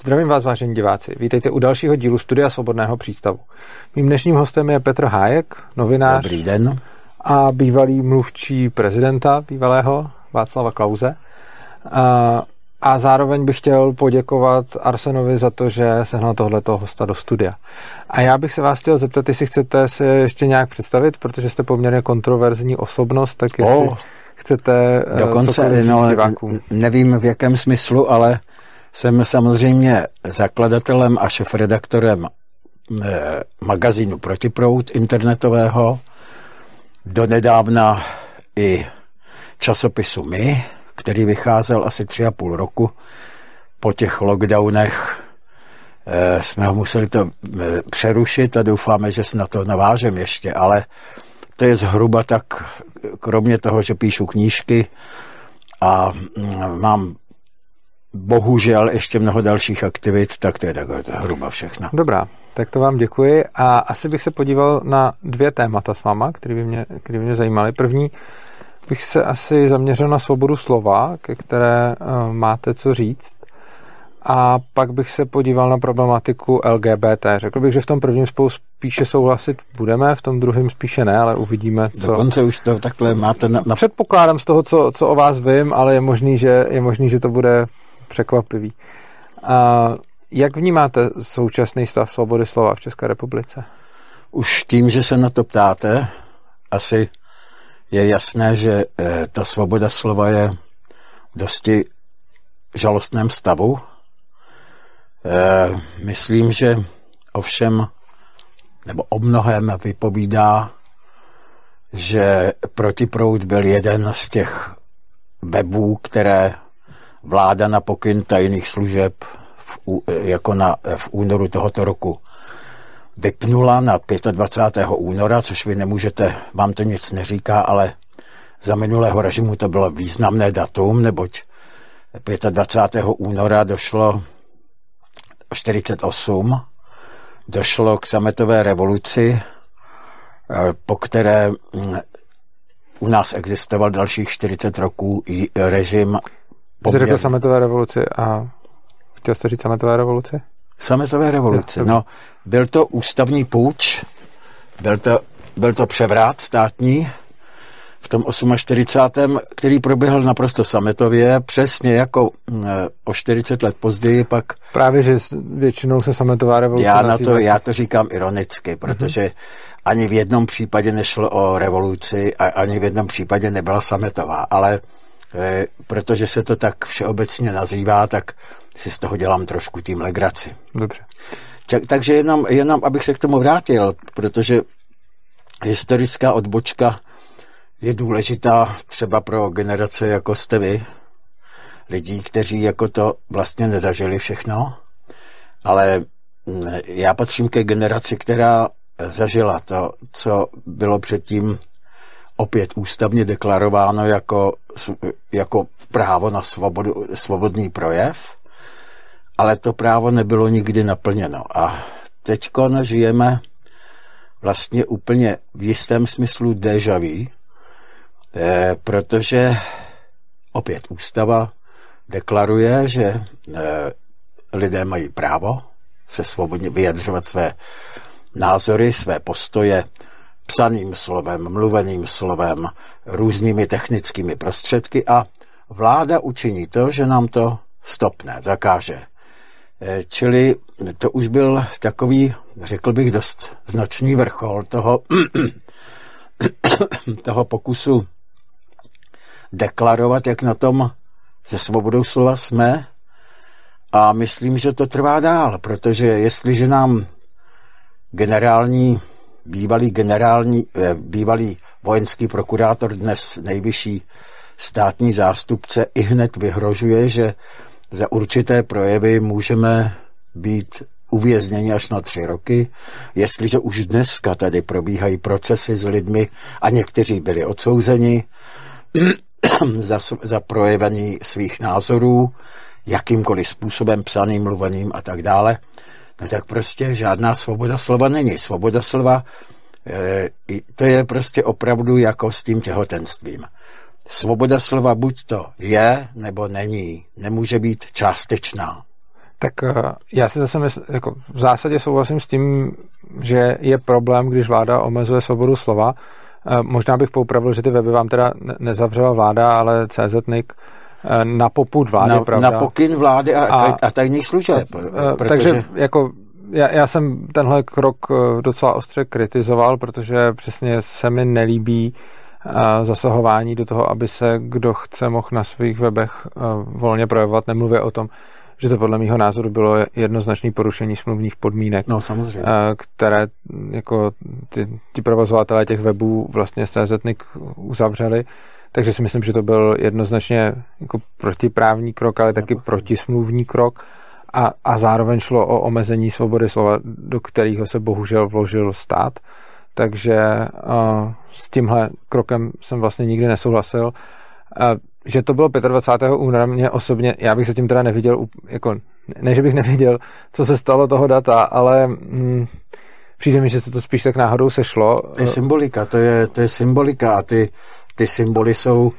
Zdravím vás, vážení diváci. Vítejte u dalšího dílu Studia Svobodného přístavu. Mým dnešním hostem je Petr Hájek, novinář. Dobrý den. A bývalý mluvčí prezidenta bývalého Václava Klauze. A, a zároveň bych chtěl poděkovat Arsenovi za to, že sehnal tohleto hosta do studia. A já bych se vás chtěl zeptat, jestli chcete se ještě nějak představit, protože jste poměrně kontroverzní osobnost, tak jestli oh, chcete eh, dokonce, no, nevím v jakém smyslu, ale jsem samozřejmě zakladatelem a šefredaktorem eh, magazínu Protiprout internetového, donedávna i časopisu My, který vycházel asi tři a půl roku. Po těch lockdownech eh, jsme ho museli to eh, přerušit a doufáme, že se na to navážem ještě, ale to je zhruba tak, kromě toho, že píšu knížky a mm, mám bohužel ještě mnoho dalších aktivit, tak to je tak hruba všechno. Dobrá, tak to vám děkuji a asi bych se podíval na dvě témata s váma, které by mě, které by mě zajímaly. První bych se asi zaměřil na svobodu slova, ke které uh, máte co říct. A pak bych se podíval na problematiku LGBT. Řekl bych, že v tom prvním spolu spíše souhlasit budeme, v tom druhém spíše ne, ale uvidíme, co... Dokonce už to takhle máte na... na... Předpokládám z toho, co, co o vás vím, ale je možný, že, je možný, že to bude překvapivý. A jak vnímáte současný stav svobody slova v České republice? Už tím, že se na to ptáte, asi je jasné, že eh, ta svoboda slova je v dosti žalostném stavu. Eh, myslím, že ovšem nebo o mnohem vypovídá, že Protiproud byl jeden z těch webů, které vláda na pokyn tajných služeb v, jako na, v únoru tohoto roku vypnula na 25. února, což vy nemůžete, vám to nic neříká, ale za minulého režimu to bylo významné datum, neboť 25. února došlo 48, došlo k sametové revoluci, po které mm, u nás existoval dalších 40 roků režim Poměr... Jsi řekl sametové revoluci a chtěl jste říct sametové revoluci? Sametové revoluci, no. Byl to ústavní půjč, byl to, byl to převrat státní v tom 48. který proběhl naprosto sametově, přesně jako mm, o 40 let později pak... Právě, že většinou se sametová revoluce já, na to, já to říkám ironicky, protože mm-hmm. ani v jednom případě nešlo o revoluci a ani v jednom případě nebyla sametová, ale protože se to tak všeobecně nazývá, tak si z toho dělám trošku tím legraci. Dobře. takže jenom, jenom, abych se k tomu vrátil, protože historická odbočka je důležitá třeba pro generace jako jste vy, lidí, kteří jako to vlastně nezažili všechno, ale mm, já patřím ke generaci, která zažila to, co bylo předtím opět ústavně deklarováno jako, jako právo na svobodu, svobodný projev, ale to právo nebylo nikdy naplněno. A teď žijeme vlastně úplně v jistém smyslu déjà vu, eh, protože opět ústava deklaruje, že eh, lidé mají právo se svobodně vyjadřovat své názory, své postoje psaným slovem, mluveným slovem, různými technickými prostředky a vláda učiní to, že nám to stopne, zakáže. E, čili to už byl takový, řekl bych, dost značný vrchol toho, toho pokusu deklarovat, jak na tom se svobodou slova jsme. A myslím, že to trvá dál, protože jestliže nám generální bývalý generální, eh, bývalý vojenský prokurátor, dnes nejvyšší státní zástupce, i hned vyhrožuje, že za určité projevy můžeme být uvězněni až na tři roky, jestliže už dneska tady probíhají procesy s lidmi a někteří byli odsouzeni za, za projevení svých názorů, jakýmkoliv způsobem psaným, mluveným a tak dále, no tak prostě žádná svoboda slova není. Svoboda slova, e, to je prostě opravdu jako s tím těhotenstvím. Svoboda slova buď to je, nebo není. Nemůže být částečná. Tak já si zase mysl, jako v zásadě souhlasím s tím, že je problém, když vláda omezuje svobodu slova. Možná bych poupravil, že ty weby vám teda nezavřela vláda, ale CZNIC na poput vlády, na, pravda? Na pokyn vlády a, a, a tajných služeb. Protože... Takže jako já, já jsem tenhle krok eh, docela ostře kritizoval, protože přesně se mi nelíbí eh, zasahování do toho, aby se kdo chce mohl na svých webech eh, volně projevovat. Nemluvě o tom, že to podle mého názoru bylo jednoznačné porušení smluvních podmínek, no, samozřejmě. které jako ty, ty provozovatelé těch webů vlastně z CZNIC uzavřeli. Takže si myslím, že to byl jednoznačně jako protiprávní krok, ale taky protismluvní krok a, a zároveň šlo o omezení svobody slova, do kterého se bohužel vložil stát. Takže uh, s tímhle krokem jsem vlastně nikdy nesouhlasil. Uh, že to bylo 25. února, mě osobně, já bych se tím teda neviděl, jako, ne, že bych neviděl, co se stalo toho data, ale mm, přijde mi, že se to spíš tak náhodou sešlo. To je symbolika, to je, to je symbolika a ty, ty symboly jsou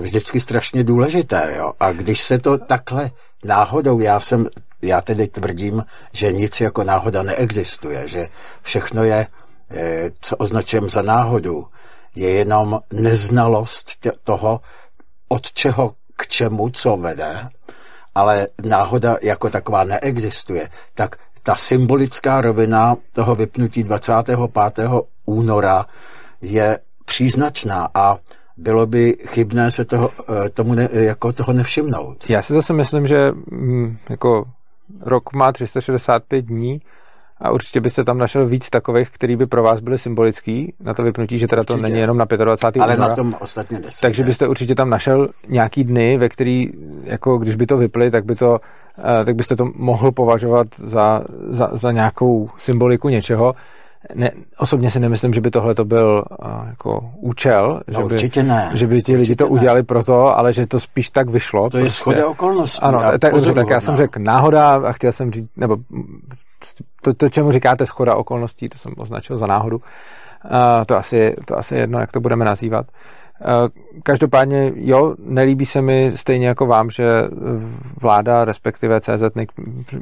vždycky strašně důležité. Jo? A když se to takhle náhodou, já jsem, já tedy tvrdím, že nic jako náhoda neexistuje, že všechno je, eh, co označujeme za náhodu, je jenom neznalost toho, od čeho k čemu, co vede, ale náhoda jako taková neexistuje. Tak ta symbolická rovina toho vypnutí 25. února je příznačná a bylo by chybné se toho, eh, tomu ne, jako toho nevšimnout. Já si zase myslím, že mm, jako rok má 365 dní a určitě byste tam našel víc takových, který by pro vás byly symbolický na to vypnutí, že teda to určitě. není jenom na 25. Ale února. na tom ostatně nesmí, Takže byste určitě tam našel nějaký dny, ve který, jako když by to vyply, tak by to eh, tak byste to mohl považovat za, za, za nějakou symboliku něčeho ne, osobně si nemyslím, že by tohle to byl uh, jako účel, no, že, by, určitě ne. že by ti lidi to ne. udělali proto, ale že to spíš tak vyšlo. To prostě. je schoda okolností. Ano, tak, dobře, tak já jsem řekl náhoda a chtěl jsem říct, nebo to, to, čemu říkáte schoda okolností, to jsem označil za náhodu. Uh, to, asi, to asi jedno, jak to budeme nazývat. Eh, každopádně, jo, nelíbí se mi stejně jako vám, že vláda, respektive CZNIC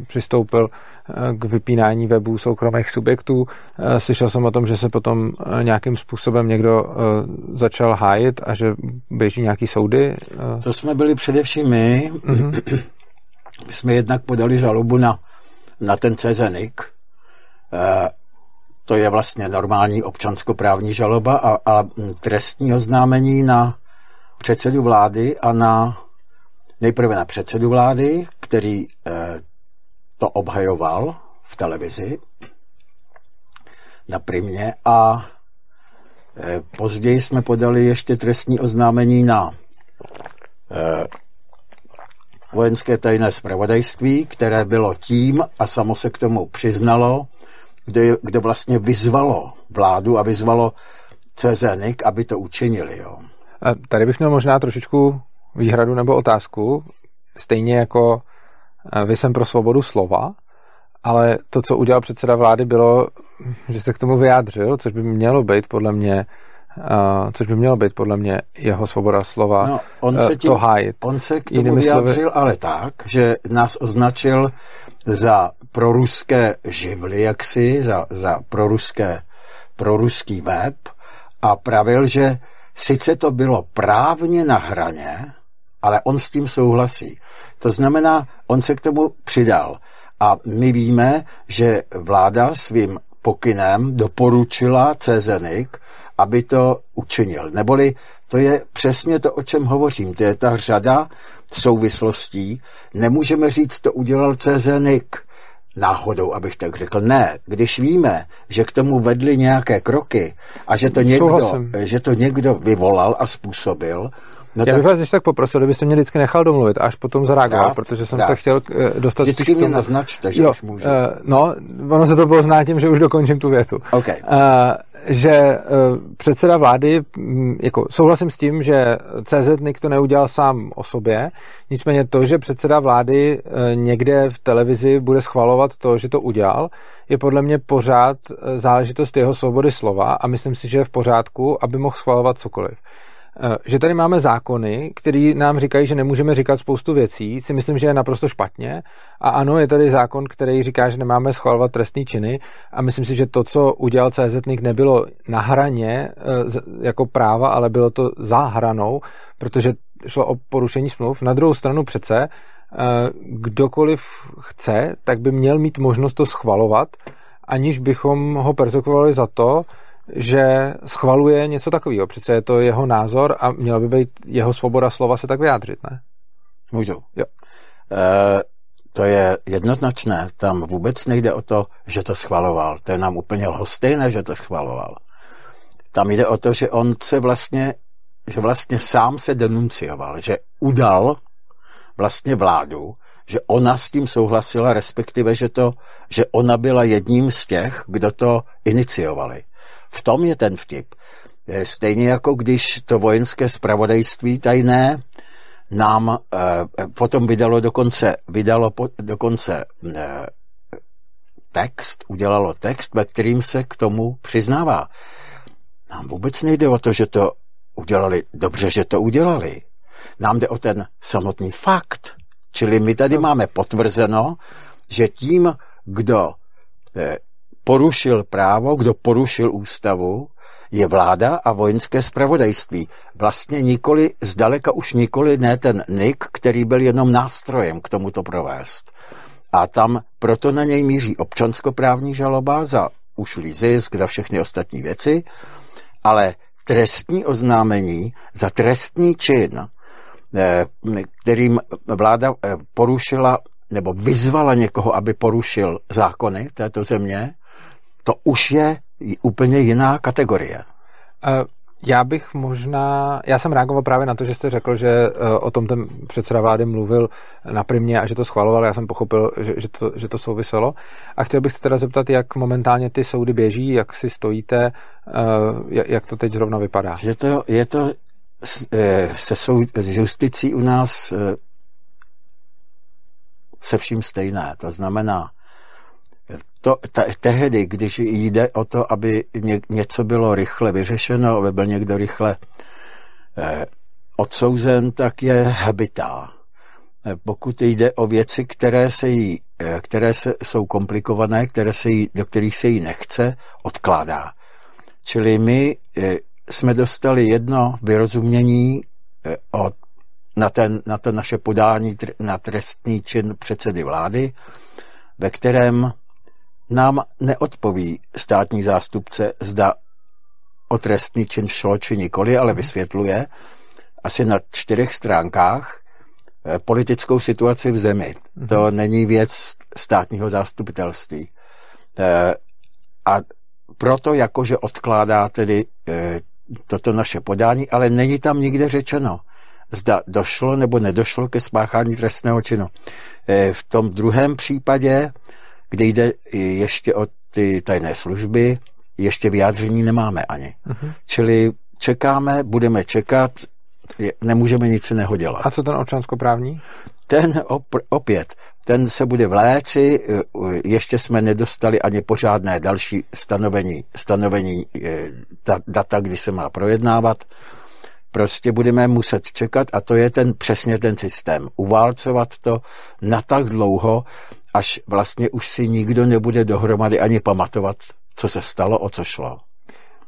přistoupil eh, k vypínání webů soukromých subjektů. Eh, slyšel jsem o tom, že se potom nějakým způsobem někdo začal hájit a že běží nějaký soudy. To jsme byli především my. Mm-hmm. My jsme jednak podali žalobu na, na ten CZNIC to je vlastně normální občanskoprávní žaloba a, a trestní oznámení na předsedu vlády a na nejprve na předsedu vlády, který eh, to obhajoval v televizi na primě a eh, později jsme podali ještě trestní oznámení na eh, vojenské tajné zpravodajství, které bylo tím a samo se k tomu přiznalo, kde, kde vlastně vyzvalo vládu a vyzvalo CZNIC, aby to učinili. Jo. Tady bych měl možná trošičku výhradu nebo otázku. Stejně jako vy jsem pro svobodu slova, ale to, co udělal předseda vlády, bylo, že se k tomu vyjádřil, což by mělo být podle mě Uh, což by mělo být podle mě jeho svoboda slova no, on se tím, to hájit. On se k tomu vyjádřil slovy... ale tak, že nás označil za proruské živly, jaksi, za, za proruské, proruský web a pravil, že sice to bylo právně na hraně, ale on s tím souhlasí. To znamená, on se k tomu přidal. A my víme, že vláda svým pokynem doporučila CZNIC, aby to učinil. Neboli to je přesně to, o čem hovořím. To je ta řada souvislostí. Nemůžeme říct, to udělal CZNIC náhodou, abych tak řekl. Ne, když víme, že k tomu vedly nějaké kroky a že to někdo, že to někdo vyvolal a způsobil, No Já bych vás ještě tak poprosil, kdybyste mě vždycky nechal domluvit, až potom zareagovat, protože jsem rád. se chtěl uh, dostat Vždycky mě tomu... naznačte, že jo, už můžu. Uh, no, ono se to pozná tím, že už dokončím tu větu. Okay. Uh, že uh, předseda vlády, um, jako souhlasím s tím, že CZ to neudělal sám o sobě, nicméně to, že předseda vlády uh, někde v televizi bude schvalovat to, že to udělal, je podle mě pořád záležitost jeho svobody slova a myslím si, že je v pořádku, aby mohl schvalovat cokoliv. Eh, že tady máme zákony, které nám říkají, že nemůžeme říkat spoustu věcí, si myslím, že je naprosto špatně. A ano, je tady zákon, který říká, že nemáme schvalovat trestné činy. A myslím si, že to, co udělal CZNIK, nebylo na hraně eh, jako práva, ale bylo to za hranou, protože šlo o porušení smluv. Na druhou stranu přece, eh, kdokoliv chce, tak by měl mít možnost to schvalovat, aniž bychom ho persekovali za to, že schvaluje něco takového. Přece je to jeho názor a měla by být jeho svoboda slova se tak vyjádřit, ne? Můžu. Jo. E, to je jednoznačné. Tam vůbec nejde o to, že to schvaloval. To je nám úplně lhostejné, že to schvaloval. Tam jde o to, že on se vlastně, že vlastně sám se denuncioval, že udal vlastně vládu, že ona s tím souhlasila, respektive, že, to, že ona byla jedním z těch, kdo to iniciovali. V tom je ten vtip. Stejně jako když to vojenské spravodajství tajné nám eh, potom vydalo dokonce, vydalo po, dokonce eh, text, udělalo text, ve kterým se k tomu přiznává. Nám vůbec nejde o to, že to udělali, dobře, že to udělali. Nám jde o ten samotný fakt. Čili my tady no. máme potvrzeno, že tím, kdo eh, porušil právo, kdo porušil ústavu, je vláda a vojenské spravodajství. Vlastně nikoli, zdaleka už nikoli ne ten NIK, který byl jenom nástrojem k tomuto provést. A tam proto na něj míří občanskoprávní žaloba za ušlý zisk, za všechny ostatní věci, ale trestní oznámení za trestní čin, eh, kterým vláda eh, porušila nebo vyzvala někoho, aby porušil zákony této země, to už je úplně jiná kategorie. Já bych možná, já jsem reagoval právě na to, že jste řekl, že e, o tom ten předseda vlády mluvil na primě a že to schvaloval, já jsem pochopil, že, že, to, že to souviselo. A chtěl bych se teda zeptat, jak momentálně ty soudy běží, jak si stojíte, e, jak to teď zrovna vypadá. Je to, je to se sou, s justicí u nás se vším stejné. To znamená, to, te, tehdy, když jde o to, aby ně, něco bylo rychle vyřešeno, aby byl někdo rychle eh, odsouzen, tak je habitá. Eh, pokud jde o věci, které, se jí, eh, které se, jsou komplikované, které se jí, do kterých se jí nechce, odkládá. Čili my eh, jsme dostali jedno vyrozumění od, na, ten, na to naše podání na trestní čin předsedy vlády, ve kterém nám neodpoví státní zástupce, zda o trestný čin šlo či nikoli, ale vysvětluje asi na čtyřech stránkách eh, politickou situaci v zemi. Mm-hmm. To není věc státního zástupitelství. Eh, a proto jakože odkládá tedy eh, toto naše podání, ale není tam nikde řečeno, zda došlo nebo nedošlo ke spáchání trestného činu. V tom druhém případě kde jde ještě o ty tajné služby, ještě vyjádření nemáme ani. Uh-huh. Čili čekáme, budeme čekat, nemůžeme nic jiného dělat. A co ten občanskoprávní? Ten op- opět, ten se bude v léci, e, ještě jsme nedostali ani pořádné další stanovení, stanovení e, data, kdy se má projednávat. Prostě budeme muset čekat a to je ten přesně ten systém. Uválcovat to na tak dlouho, až vlastně už si nikdo nebude dohromady ani pamatovat, co se stalo, o co šlo.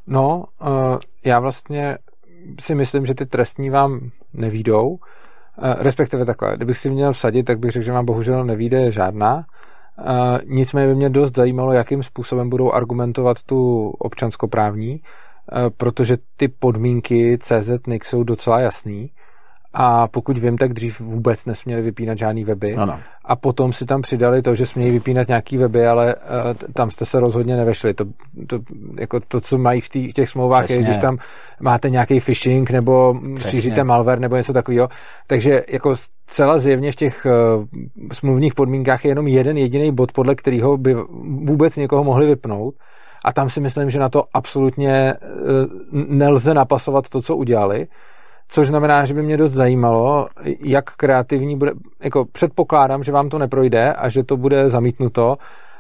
No, eh, já vlastně si myslím, že ty trestní vám nevídou, eh, respektive takhle, kdybych si měl vsadit, tak bych řekl, že vám bohužel nevíde žádná. Eh, nicméně by mě dost zajímalo, jakým způsobem budou argumentovat tu občanskoprávní, protože ty podmínky CZ jsou docela jasný a pokud vím, tak dřív vůbec nesměli vypínat žádný weby. Ano. A potom si tam přidali to, že smějí vypínat nějaký weby, ale uh, tam jste se rozhodně nevešli. To, to, jako to co mají v tý, těch smlouvách, Přesně. je, když tam máte nějaký phishing nebo Přesně. šíříte malware nebo něco takového. Takže jako celá zjevně v těch uh, smluvních podmínkách je jenom jeden jediný bod, podle kterého by vůbec někoho mohli vypnout. A tam si myslím, že na to absolutně uh, nelze napasovat to, co udělali Což znamená, že by mě dost zajímalo, jak kreativní bude, jako předpokládám, že vám to neprojde a že to bude zamítnuto,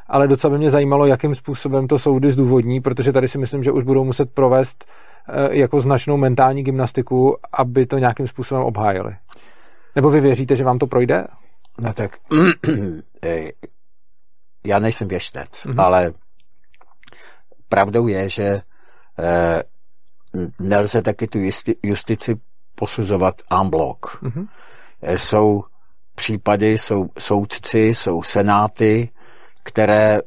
ale docela by mě zajímalo, jakým způsobem to soudy zdůvodní, protože tady si myslím, že už budou muset provést jako značnou mentální gymnastiku, aby to nějakým způsobem obhájili. Nebo vy věříte, že vám to projde? No tak, já nejsem věštec, mm-hmm. ale pravdou je, že eh, nelze taky tu justi, justici posuzovat en bloc. Mm-hmm. Jsou případy, jsou soudci, jsou senáty, které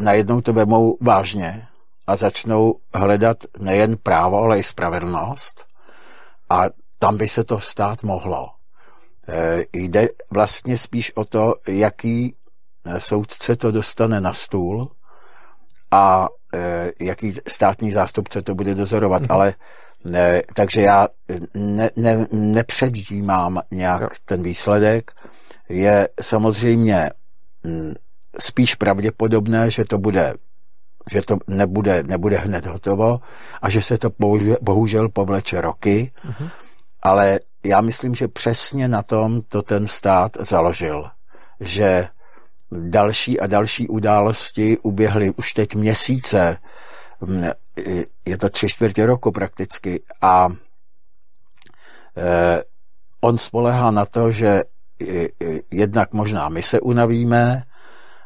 najednou to vemou vážně a začnou hledat nejen právo, ale i spravedlnost. A tam by se to stát mohlo. E, jde vlastně spíš o to, jaký e, soudce to dostane na stůl a e, jaký státní zástupce to bude dozorovat. Mm-hmm. Ale ne, takže já ne, ne, nepředjímám nějak jo. ten výsledek. Je samozřejmě m, spíš pravděpodobné, že to bude že to nebude, nebude hned hotovo a že se to bohužel, bohužel povleče roky, uh-huh. ale já myslím, že přesně na tom to ten stát založil, že další a další události uběhly už teď měsíce, je to tři čtvrtě roku prakticky a eh, on spolehá na to, že jednak možná my se unavíme,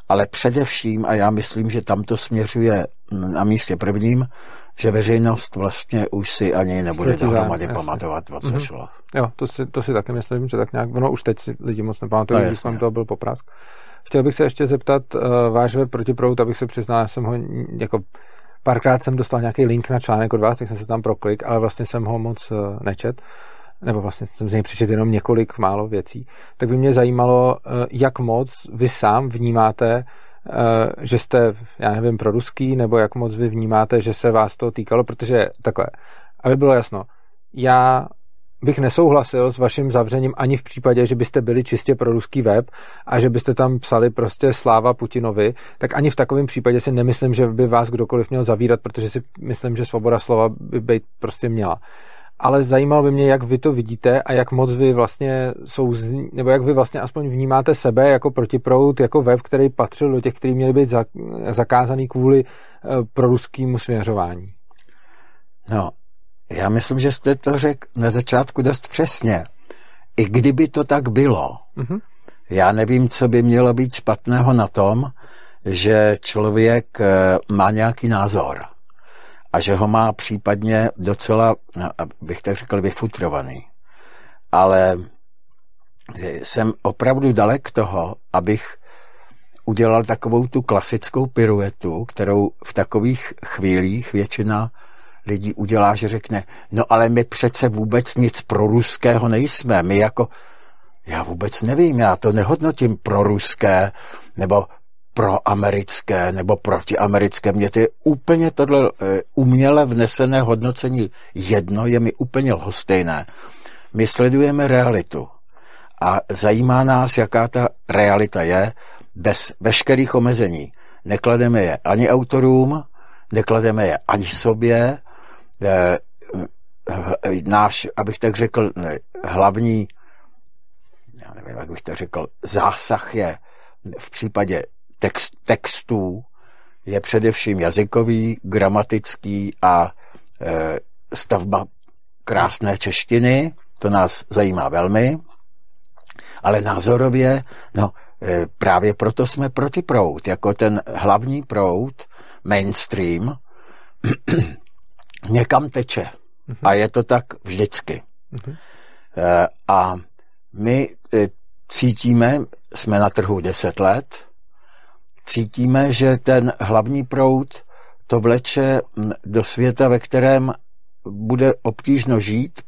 ale především, a já myslím, že tam to směřuje na místě prvním, že veřejnost vlastně už si ani nebude dohromady pamatovat, o co mm-hmm. šlo. Jo, to si, to si taky myslím, že tak nějak, ono už teď si lidi moc nepamatují, když tam to byl poprask. Chtěl bych se ještě zeptat, uh, váš web protiprout, abych se přiznal, jsem ho jako párkrát jsem dostal nějaký link na článek od vás, tak jsem se tam proklik, ale vlastně jsem ho moc uh, nečet. Nebo vlastně jsem z něj přečet jenom několik málo věcí, tak by mě zajímalo, eh, jak moc vy sám vnímáte, eh, že jste, já nevím, proruský, nebo jak moc vy vnímáte, že se vás to týkalo, protože takhle, aby bylo jasno, já bych nesouhlasil s vaším zavřením ani v případě, že byste byli čistě pro ruský web a že byste tam psali prostě sláva Putinovi, tak ani v takovém případě si nemyslím, že by vás kdokoliv měl zavírat, protože si myslím, že svoboda slova by být prostě měla ale zajímalo by mě, jak vy to vidíte a jak moc vy vlastně jsou, nebo jak vy vlastně aspoň vnímáte sebe jako protiprout, jako web, který patřil do těch, který měli být zakázaný kvůli eh, pro ruskému směřování. No, já myslím, že jste to řekl na začátku dost přesně. I kdyby to tak bylo, mm-hmm. já nevím, co by mělo být špatného na tom, že člověk eh, má nějaký názor a že ho má případně docela, no, bych tak řekl, vyfutrovaný. Ale jsem opravdu dalek toho, abych udělal takovou tu klasickou piruetu, kterou v takových chvílích většina lidí udělá, že řekne, no ale my přece vůbec nic pro ruského nejsme. My jako, já vůbec nevím, já to nehodnotím pro ruské, nebo proamerické nebo protiamerické. Mně to je úplně tohle eh, uměle vnesené hodnocení jedno, je mi úplně lhostejné. My sledujeme realitu a zajímá nás, jaká ta realita je, bez veškerých omezení. Neklademe je ani autorům, neklademe je ani sobě. Eh, eh, náš, abych tak řekl, hlavní, já nevím, jak bych to řekl, zásah je v případě text, textů je především jazykový, gramatický a stavba krásné češtiny, to nás zajímá velmi, ale názorově, no právě proto jsme proti prout, jako ten hlavní prout, mainstream, někam teče. Mhm. A je to tak vždycky. Uh-huh. E, a my e, cítíme, jsme na trhu 10 let, cítíme, že ten hlavní proud to vleče do světa, ve kterém bude obtížno žít,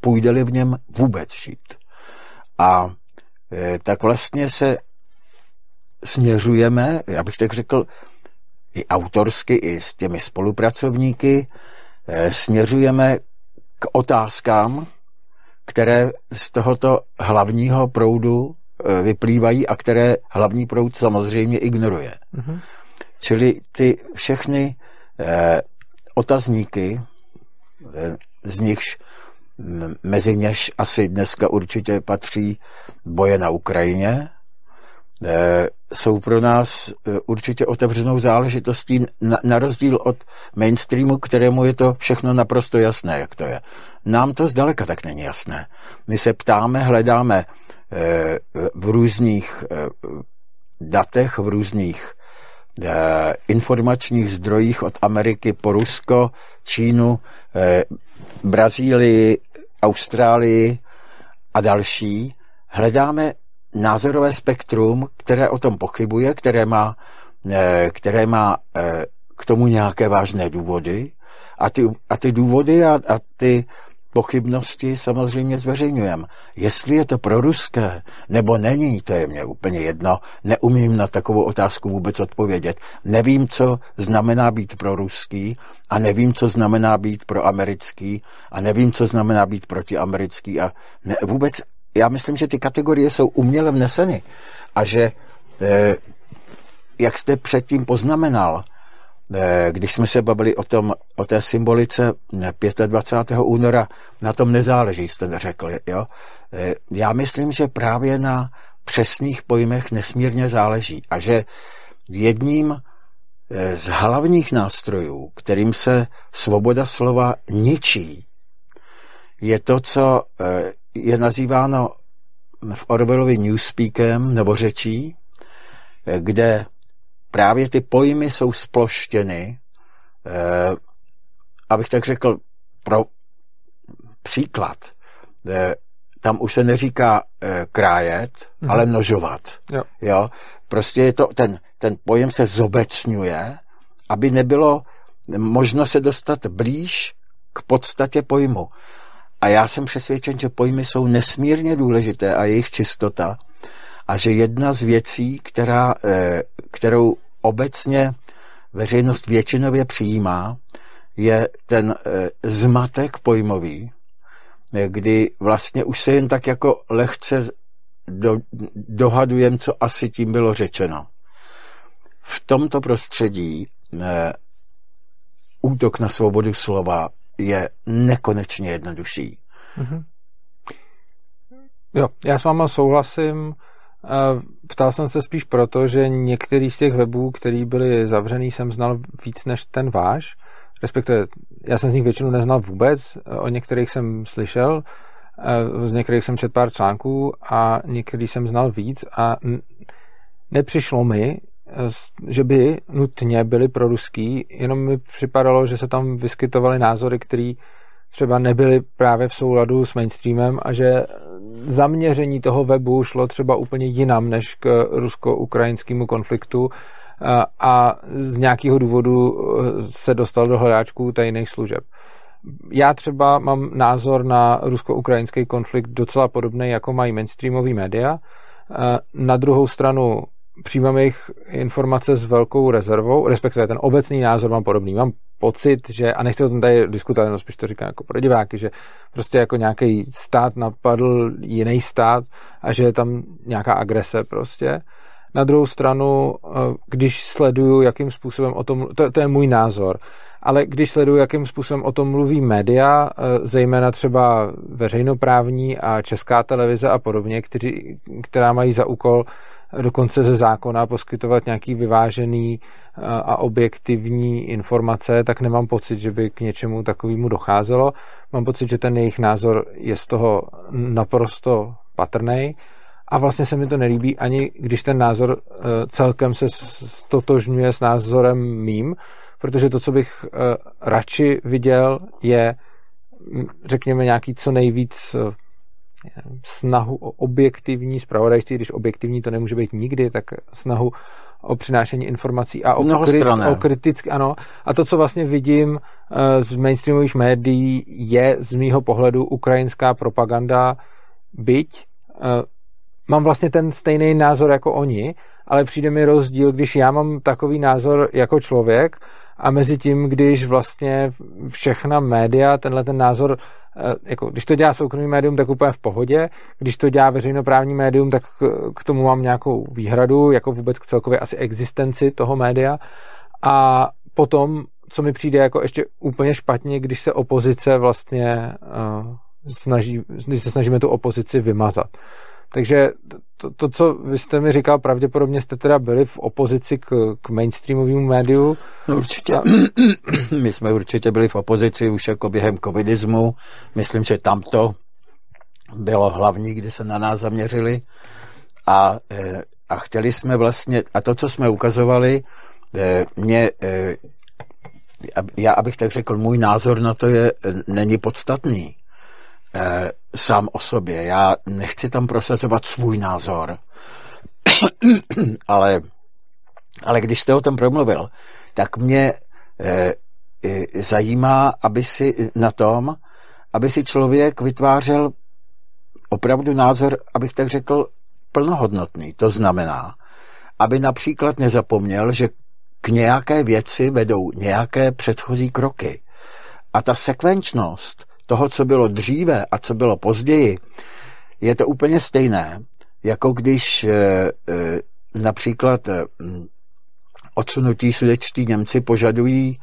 půjde-li v něm vůbec žít. A e, tak vlastně se směřujeme, já bych tak řekl, i autorsky, i s těmi spolupracovníky, e, směřujeme k otázkám, které z tohoto hlavního proudu Eh, vyplývají a které hlavní proud samozřejmě ignoruje. Mm-hmm. Čili ty všechny eh, otazníky, eh, z nichž mezi něž asi dneska určitě patří boje na Ukrajině, Eh, jsou pro nás eh, určitě otevřenou záležitostí na, na rozdíl od mainstreamu, kterému je to všechno naprosto jasné, jak to je. Nám to zdaleka tak není jasné. My se ptáme, hledáme eh, v různých datech, v různých informačních zdrojích od Ameriky po Rusko, Čínu, Brazílii, Austrálii a další. Hledáme názorové spektrum, které o tom pochybuje, které má, eh, které má eh, k tomu nějaké vážné důvody a ty, a ty důvody a, a ty pochybnosti samozřejmě zveřejňujeme. Jestli je to pro ruské nebo není, to je mě úplně jedno. Neumím na takovou otázku vůbec odpovědět. Nevím, co znamená být pro ruský a nevím, co znamená být pro americký a nevím, co znamená být protiamerický a ne, vůbec já myslím, že ty kategorie jsou uměle vneseny a že, eh, jak jste předtím poznamenal, eh, když jsme se bavili o, tom, o té symbolice 25. února, na tom nezáleží, jste neřekli. Jo? Eh, já myslím, že právě na přesných pojmech nesmírně záleží a že jedním z hlavních nástrojů, kterým se svoboda slova ničí, je to, co je nazýváno v Orwellovi newspeakem nebo řečí, kde právě ty pojmy jsou sploštěny, eh, abych tak řekl, pro příklad, eh, tam už se neříká eh, krájet, mm-hmm. ale množovat. Jo. jo. Prostě je to, ten, ten pojem se zobecňuje, aby nebylo možno se dostat blíž k podstatě pojmu. A já jsem přesvědčen, že pojmy jsou nesmírně důležité a jejich čistota a že jedna z věcí, která, eh, kterou obecně veřejnost většinově přijímá, je ten eh, zmatek pojmový, kdy vlastně už se jen tak jako lehce do, dohadujeme, co asi tím bylo řečeno. V tomto prostředí eh, útok na svobodu slova je nekonečně jednodušší. Mm-hmm. Jo, já s váma souhlasím. Ptal jsem se spíš proto, že některý z těch webů, který byly zavřený, jsem znal víc než ten váš. Respektive, já jsem z nich většinu neznal vůbec, o některých jsem slyšel, z některých jsem četl pár článků a některý jsem znal víc a nepřišlo mi, že by nutně byli pro ruský, jenom mi připadalo, že se tam vyskytovaly názory, které třeba nebyly právě v souladu s mainstreamem a že zaměření toho webu šlo třeba úplně jinam než k rusko-ukrajinskému konfliktu a z nějakého důvodu se dostal do hledáčků tajných služeb. Já třeba mám názor na rusko-ukrajinský konflikt docela podobný, jako mají mainstreamové média. Na druhou stranu přijímám jejich informace s velkou rezervou, respektive ten obecný názor mám podobný. Mám pocit, že, a nechci o tom tady diskutovat, jenom spíš to říkám jako pro diváky, že prostě jako nějaký stát napadl jiný stát a že je tam nějaká agrese prostě. Na druhou stranu, eh, když sleduju, jakým způsobem o tom, to, to je můj názor, ale když sleduju, jakým způsobem o tom mluví média, eh, zejména třeba veřejnoprávní a česká televize a podobně, kteří, která mají za úkol dokonce ze zákona poskytovat nějaký vyvážený eh, a objektivní informace, tak nemám pocit, že by k něčemu takovému docházelo. Mám pocit, že ten jejich názor je z toho naprosto patrný a vlastně se mi to nelíbí, ani když ten názor eh, celkem se stotožňuje s názorem mým, protože to, co bych eh, radši viděl, je hm, řekněme nějaký co nejvíc snahu o objektivní zpravodajství, když objektivní to nemůže být nikdy, tak snahu o přinášení informací a o, kri- o kriticky, ano. A to, co vlastně vidím uh, z mainstreamových médií, je z mýho pohledu ukrajinská propaganda, byť uh, mám vlastně ten stejný názor jako oni, ale přijde mi rozdíl, když já mám takový názor jako člověk a mezi tím, když vlastně všechna média tenhle ten názor Eh, jako, když to dělá soukromý médium, tak úplně v pohodě. Když to dělá veřejnoprávní médium, tak k tomu mám nějakou výhradu, jako vůbec k celkově asi existenci toho média. A potom, co mi přijde jako ještě úplně špatně, když se opozice vlastně uh, snaží, když se snažíme tu opozici vymazat. Takže to, to, co vy jste mi říkal, pravděpodobně jste teda byli v opozici k, k mainstreamovému médiu. No určitě. A... My jsme určitě byli v opozici už jako během covidismu. Myslím, že tamto bylo hlavní, kdy se na nás zaměřili. A, eh, a chtěli jsme vlastně, a to, co jsme ukazovali, eh, mě, eh, já abych tak řekl, můj názor na to je, není podstatný sám o sobě. Já nechci tam prosazovat svůj názor, ale, ale když jste o tom promluvil, tak mě zajímá, aby si na tom, aby si člověk vytvářel opravdu názor, abych tak řekl, plnohodnotný. To znamená, aby například nezapomněl, že k nějaké věci vedou nějaké předchozí kroky. A ta sekvenčnost toho, co bylo dříve a co bylo později, je to úplně stejné, jako když e, e, například e, odsunutí sudečtí Němci požadují,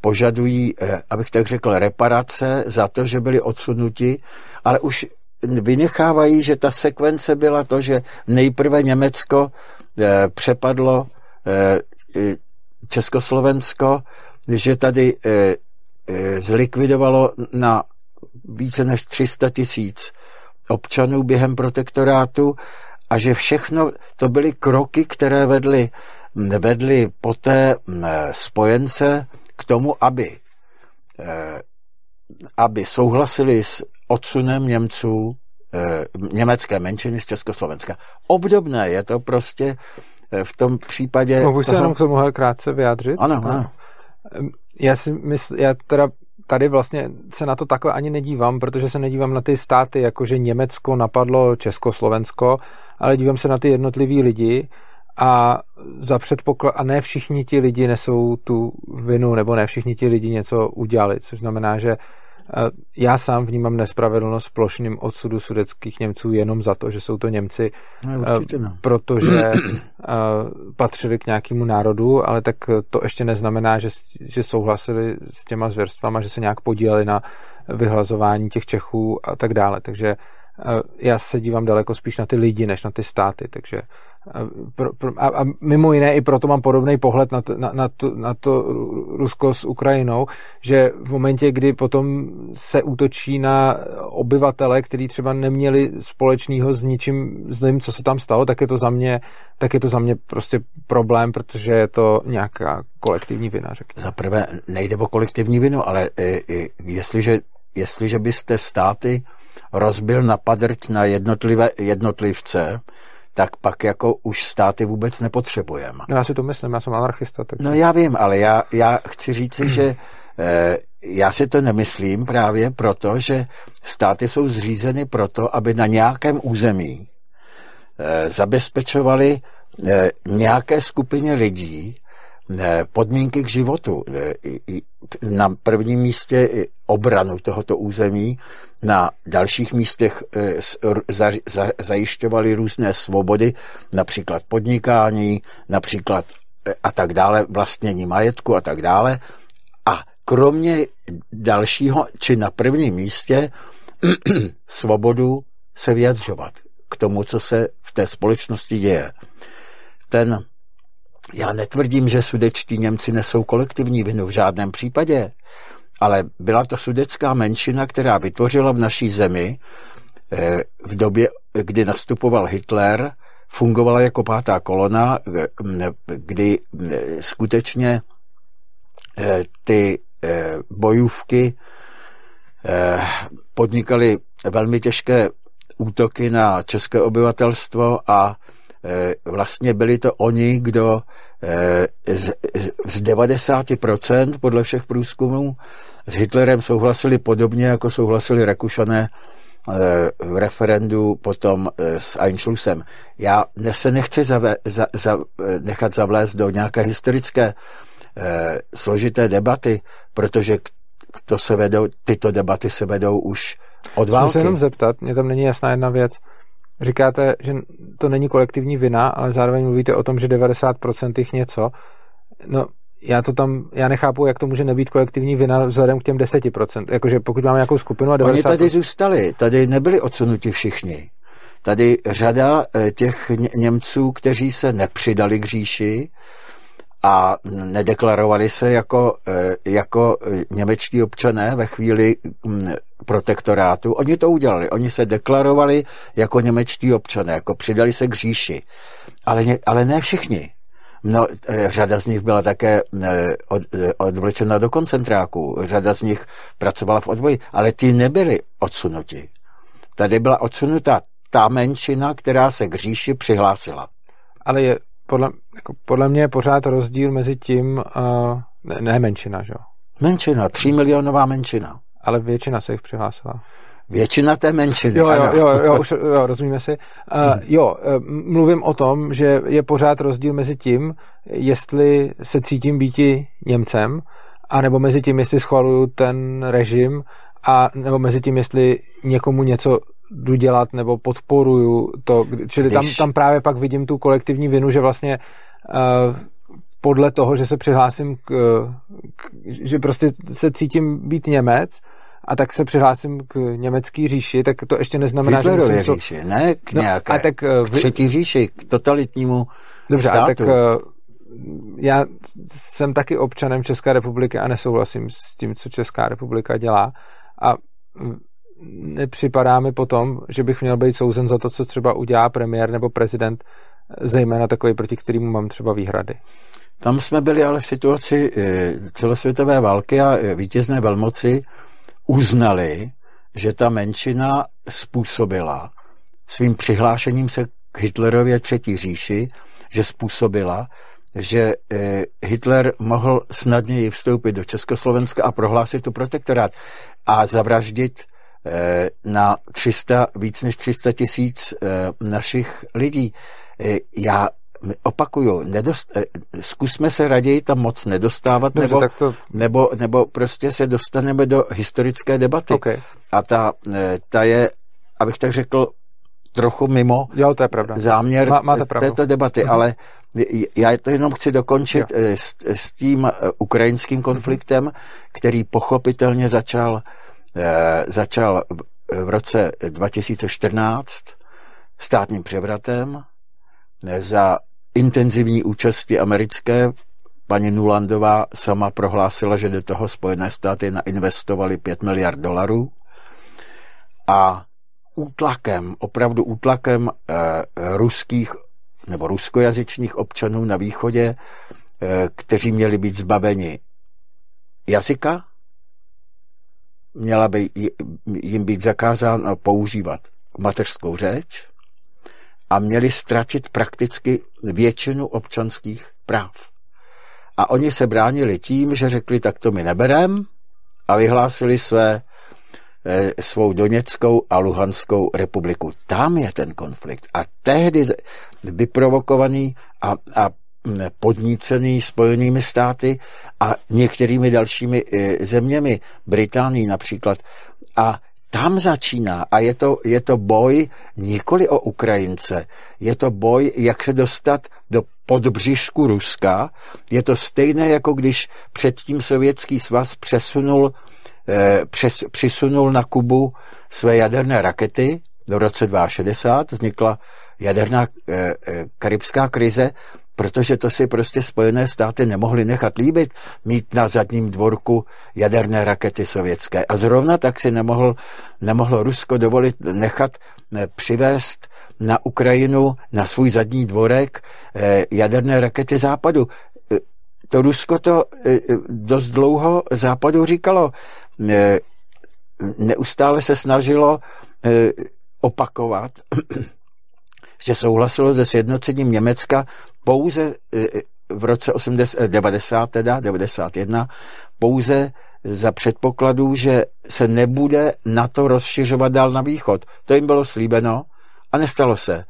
požadují, abych tak řekl, reparace za to, že byli odsunuti, ale už vynechávají, že ta sekvence byla to, že nejprve Německo eh, přepadlo eh, Československo, že tady eh, zlikvidovalo na více než 300 tisíc občanů během protektorátu a že všechno to byly kroky, které vedly, vedly poté spojence k tomu, aby, aby souhlasili s odsunem Němců, německé menšiny z Československa. Obdobné je to prostě v tom případě... Mohu se jenom k tomu krátce vyjádřit? Ano, ano. Já si myslím, já teda tady vlastně se na to takhle ani nedívám, protože se nedívám na ty státy, jakože Německo napadlo Československo, ale dívám se na ty jednotlivý lidi a za předpoklad, a ne všichni ti lidi nesou tu vinu, nebo ne všichni ti lidi něco udělali, což znamená, že já sám vnímám nespravedlnost v plošným odsudu sudeckých Němců jenom za to, že jsou to Němci, no, no. protože patřili k nějakému národu, ale tak to ještě neznamená, že, že souhlasili s těma zvěrstvama, že se nějak podíleli na vyhlazování těch Čechů a tak dále. Takže já se dívám daleko spíš na ty lidi, než na ty státy, takže a, a mimo jiné i proto mám podobný pohled na to, na, na, to, na to Rusko s Ukrajinou, že v momentě, kdy potom se útočí na obyvatele, kteří třeba neměli společného s ničím zlým, co se tam stalo, tak je to za mě, tak je to za mě prostě problém, protože je to nějaká kolektivní vina, řekněme. Za prvé nejde o kolektivní vinu, ale i, i, jestliže, jestliže byste státy rozbil na padrť na jednotlivé jednotlivce, tak pak jako už státy vůbec nepotřebujeme. No já si to myslím, já jsem anarchista. Tak... No já vím, ale já, já chci říci, že eh, já si to nemyslím právě proto, že státy jsou zřízeny proto, aby na nějakém území eh, zabezpečovali eh, nějaké skupině lidí podmínky k životu. Na prvním místě obranu tohoto území, na dalších místech e, zajišťovali různé svobody, například podnikání, například e, a tak dále, vlastnění majetku a tak dále. A kromě dalšího, či na prvním místě, svobodu se vyjadřovat k tomu, co se v té společnosti děje. Ten já netvrdím, že sudečtí Němci nesou kolektivní vinu v žádném případě, ale byla to sudecká menšina, která vytvořila v naší zemi eh, v době, kdy nastupoval Hitler, fungovala jako pátá kolona, eh, kdy eh, skutečně ty bojůvky podnikaly velmi těžké útoky na české obyvatelstvo a vlastně byli to oni, kdo z, z 90% podle všech průzkumů s Hitlerem souhlasili podobně, jako souhlasili Rakušané eh, v referendu potom s Einschlussem. Já se nechci zave, za, za, nechat zavlézt do nějaké historické eh, složité debaty, protože to se vedou, tyto debaty se vedou už od války. Musím se jenom zeptat, mě tam není jasná jedna věc říkáte, že to není kolektivní vina, ale zároveň mluvíte o tom, že 90% jich něco. No, já to tam, já nechápu, jak to může nebýt kolektivní vina vzhledem k těm 10%. Jakože pokud máme nějakou skupinu a 90%... Oni tady zůstali, tady nebyli odsunuti všichni. tady řada těch Němců, kteří se nepřidali k říši, a nedeklarovali se jako, jako němečtí občané ve chvíli mm, protektorátu. Oni to udělali. Oni se deklarovali jako němečtí občané, jako přidali se k říši. Ale, ne, ale ne všichni. No, eh, řada z nich byla také eh, od, eh, odvlečena do koncentráků, řada z nich pracovala v odboji, ale ty nebyly odsunuti. Tady byla odsunuta ta menšina, která se k říši přihlásila. Ale je podle, jako podle mě je pořád rozdíl mezi tím, uh, ne, ne menšina, že jo? Menšina, tří milionová menšina. Ale většina se jich přihlásila. Většina té menšiny. Jo, jo, jo, jo, už, jo rozumíme si. Uh, jo, mluvím o tom, že je pořád rozdíl mezi tím, jestli se cítím býti Němcem, anebo mezi tím, jestli schvaluju ten režim, a nebo mezi tím, jestli někomu něco jdu dělat nebo podporuju to. Čili tam, tam právě pak vidím tu kolektivní vinu, že vlastně uh, podle toho, že se přihlásím k, k, že prostě se cítím být Němec, a tak se přihlásím k německý říši, tak to ještě neznamená, Hitlerově že musím... říši, ne k no, nějaké, a tak, eh, k třetí říši, k totalitnímu Dobře, státu. A tak eh, já jsem taky občanem České republiky a nesouhlasím s tím, co Česká republika dělá a nepřipadá mi potom, že bych měl být souzen za to, co třeba udělá premiér nebo prezident, zejména takový, proti kterému mám třeba výhrady. Tam jsme byli ale v situaci eh, celosvětové války a vítězné velmoci uznali, že ta menšina způsobila svým přihlášením se k Hitlerově třetí říši, že způsobila, že eh, Hitler mohl snadněji vstoupit do Československa a prohlásit tu protektorát a zavraždit eh, na 300, víc než 300 tisíc eh, našich lidí. Já opakuju, nedost, zkusme se raději tam moc nedostávat, Dobře, nebo, to... nebo, nebo prostě se dostaneme do historické debaty. Okay. A ta, ta je, abych tak řekl, trochu mimo jo, to je pravda. záměr Má, máte této debaty, uh-huh. ale já to jenom chci dokončit eh, s, s tím eh, ukrajinským mhm. konfliktem, uh-huh. který pochopitelně začal, eh, začal v roce 2014 státním převratem eh, za intenzivní účasti americké. Paní Nulandová sama prohlásila, že do toho Spojené státy nainvestovaly 5 miliard dolarů a útlakem, opravdu útlakem eh, ruských nebo ruskojazyčných občanů na východě, eh, kteří měli být zbaveni jazyka, měla by jim být zakázáno používat mateřskou řeč a měli ztratit prakticky většinu občanských práv. A oni se bránili tím, že řekli, tak to my neberem a vyhlásili své Eh, svou Doněckou a Luhanskou republiku. Tam je ten konflikt. A tehdy vyprovokovaný a, a podnícený spojenými státy a některými dalšími eh, zeměmi, Británii například. A tam začíná a je to, je to boj nikoli o Ukrajince, je to boj, jak se dostat do podbřišku Ruska. Je to stejné, jako když předtím Sovětský svaz přesunul Eh, přes, přisunul na Kubu své jaderné rakety. Do roce 1960 vznikla jaderná eh, eh, karibská krize, protože to si prostě Spojené státy nemohly nechat líbit, mít na zadním dvorku jaderné rakety sovětské. A zrovna tak si nemohl, nemohlo Rusko dovolit nechat přivést na Ukrajinu na svůj zadní dvorek jaderné rakety západu. To Rusko to dost dlouho západu říkalo, neustále se snažilo opakovat, že souhlasilo se sjednocením Německa pouze e, v roce 80, 90, teda 91, pouze za předpokladu, že se nebude na to rozšiřovat dál na východ. To jim bylo slíbeno a nestalo se.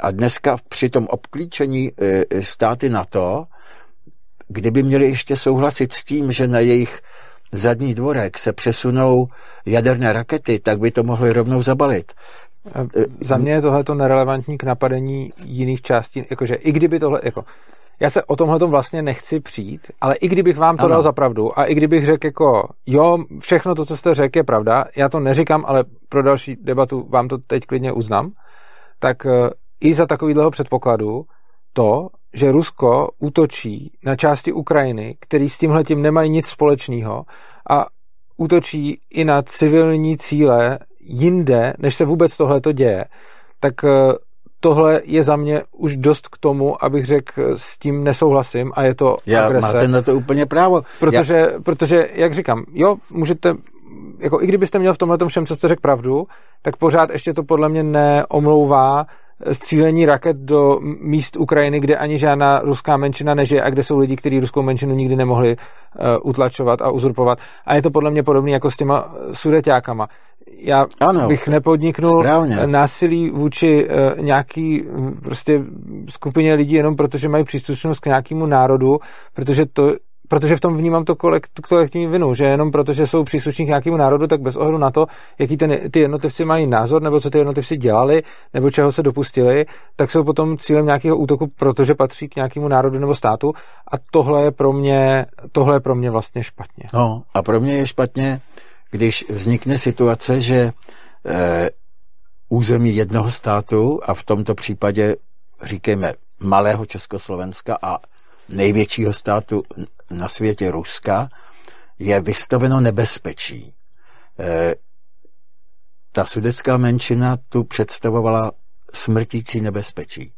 A dneska při tom obklíčení e, státy NATO, kdyby měli ještě souhlasit s tím, že na jejich zadní dvorek se přesunou jaderné rakety, tak by to mohli rovnou zabalit. Za mě je tohleto nerelevantní k napadení jiných částí, jakože i kdyby tohle, jako, já se o tomhle vlastně nechci přijít, ale i kdybych vám to ano. dal za pravdu a i kdybych řekl jako, jo, všechno to, co jste řekl, je pravda, já to neříkám, ale pro další debatu vám to teď klidně uznám, tak uh, i za takového předpokladu to, že Rusko útočí na části Ukrajiny, který s tímhletím nemají nic společného a útočí i na civilní cíle jinde, než se vůbec tohle děje, tak uh, tohle je za mě už dost k tomu, abych řekl, s tím nesouhlasím a je to Já, agrese. Máte na to úplně právo. Protože, Já... protože, jak říkám, jo, můžete, jako i kdybyste měl v tomhle všem, co jste řekl pravdu, tak pořád ještě to podle mě neomlouvá střílení raket do míst Ukrajiny, kde ani žádná ruská menšina nežije a kde jsou lidi, kteří ruskou menšinu nikdy nemohli uh, utlačovat a uzurpovat. A je to podle mě podobné jako s těma sudeťákama. Já ano, bych nepodniknul správně. násilí vůči uh, nějaký prostě skupině lidí jenom protože mají příslušnost k nějakému národu, protože to protože v tom vnímám to kolekt, kolektivní vinu, že jenom protože jsou příslušník nějakému národu, tak bez ohledu na to, jaký ten, ty jednotlivci mají názor, nebo co ty jednotlivci dělali, nebo čeho se dopustili, tak jsou potom cílem nějakého útoku, protože patří k nějakému národu nebo státu. A tohle je pro mě, tohle je pro mě vlastně špatně. No, a pro mě je špatně, když vznikne situace, že eh, území jednoho státu, a v tomto případě říkáme malého Československa a největšího státu na světě Ruska, je vystaveno nebezpečí. E, ta sudecká menšina tu představovala smrtící nebezpečí.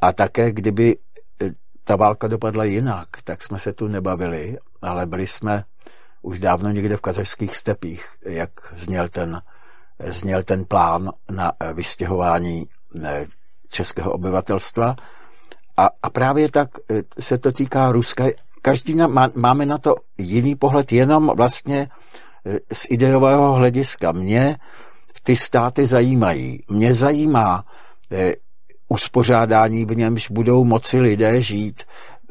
A také, kdyby e, ta válka dopadla jinak, tak jsme se tu nebavili, ale byli jsme už dávno někde v kazašských stepích, jak zněl ten, zněl ten plán na vystěhování e, českého obyvatelstva a, a právě tak e, se to týká Ruska. Každý na, má, máme na to jiný pohled, jenom vlastně z ideového hlediska. Mě ty státy zajímají. Mě zajímá eh, uspořádání, v němž budou moci lidé žít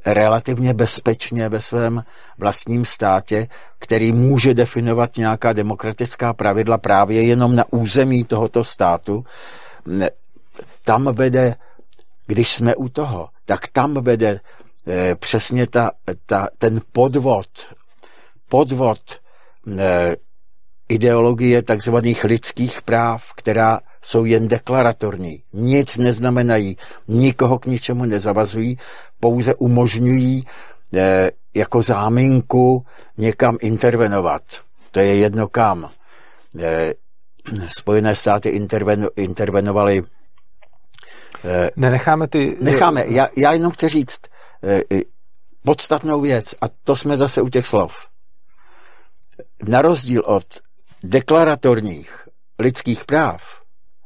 relativně bezpečně ve svém vlastním státě, který může definovat nějaká demokratická pravidla právě jenom na území tohoto státu. Tam vede když jsme u toho, tak tam vede e, přesně ta, ta, ten podvod, podvod e, ideologie takzvaných lidských práv, která jsou jen deklaratorní, nic neznamenají, nikoho k ničemu nezavazují, pouze umožňují e, jako záminku někam intervenovat. To je jedno kam. E, Spojené státy interveno, intervenovaly Eh, Nenecháme ty... Necháme. Já, já jenom chci říct eh, podstatnou věc a to jsme zase u těch slov. Na rozdíl od deklaratorních lidských práv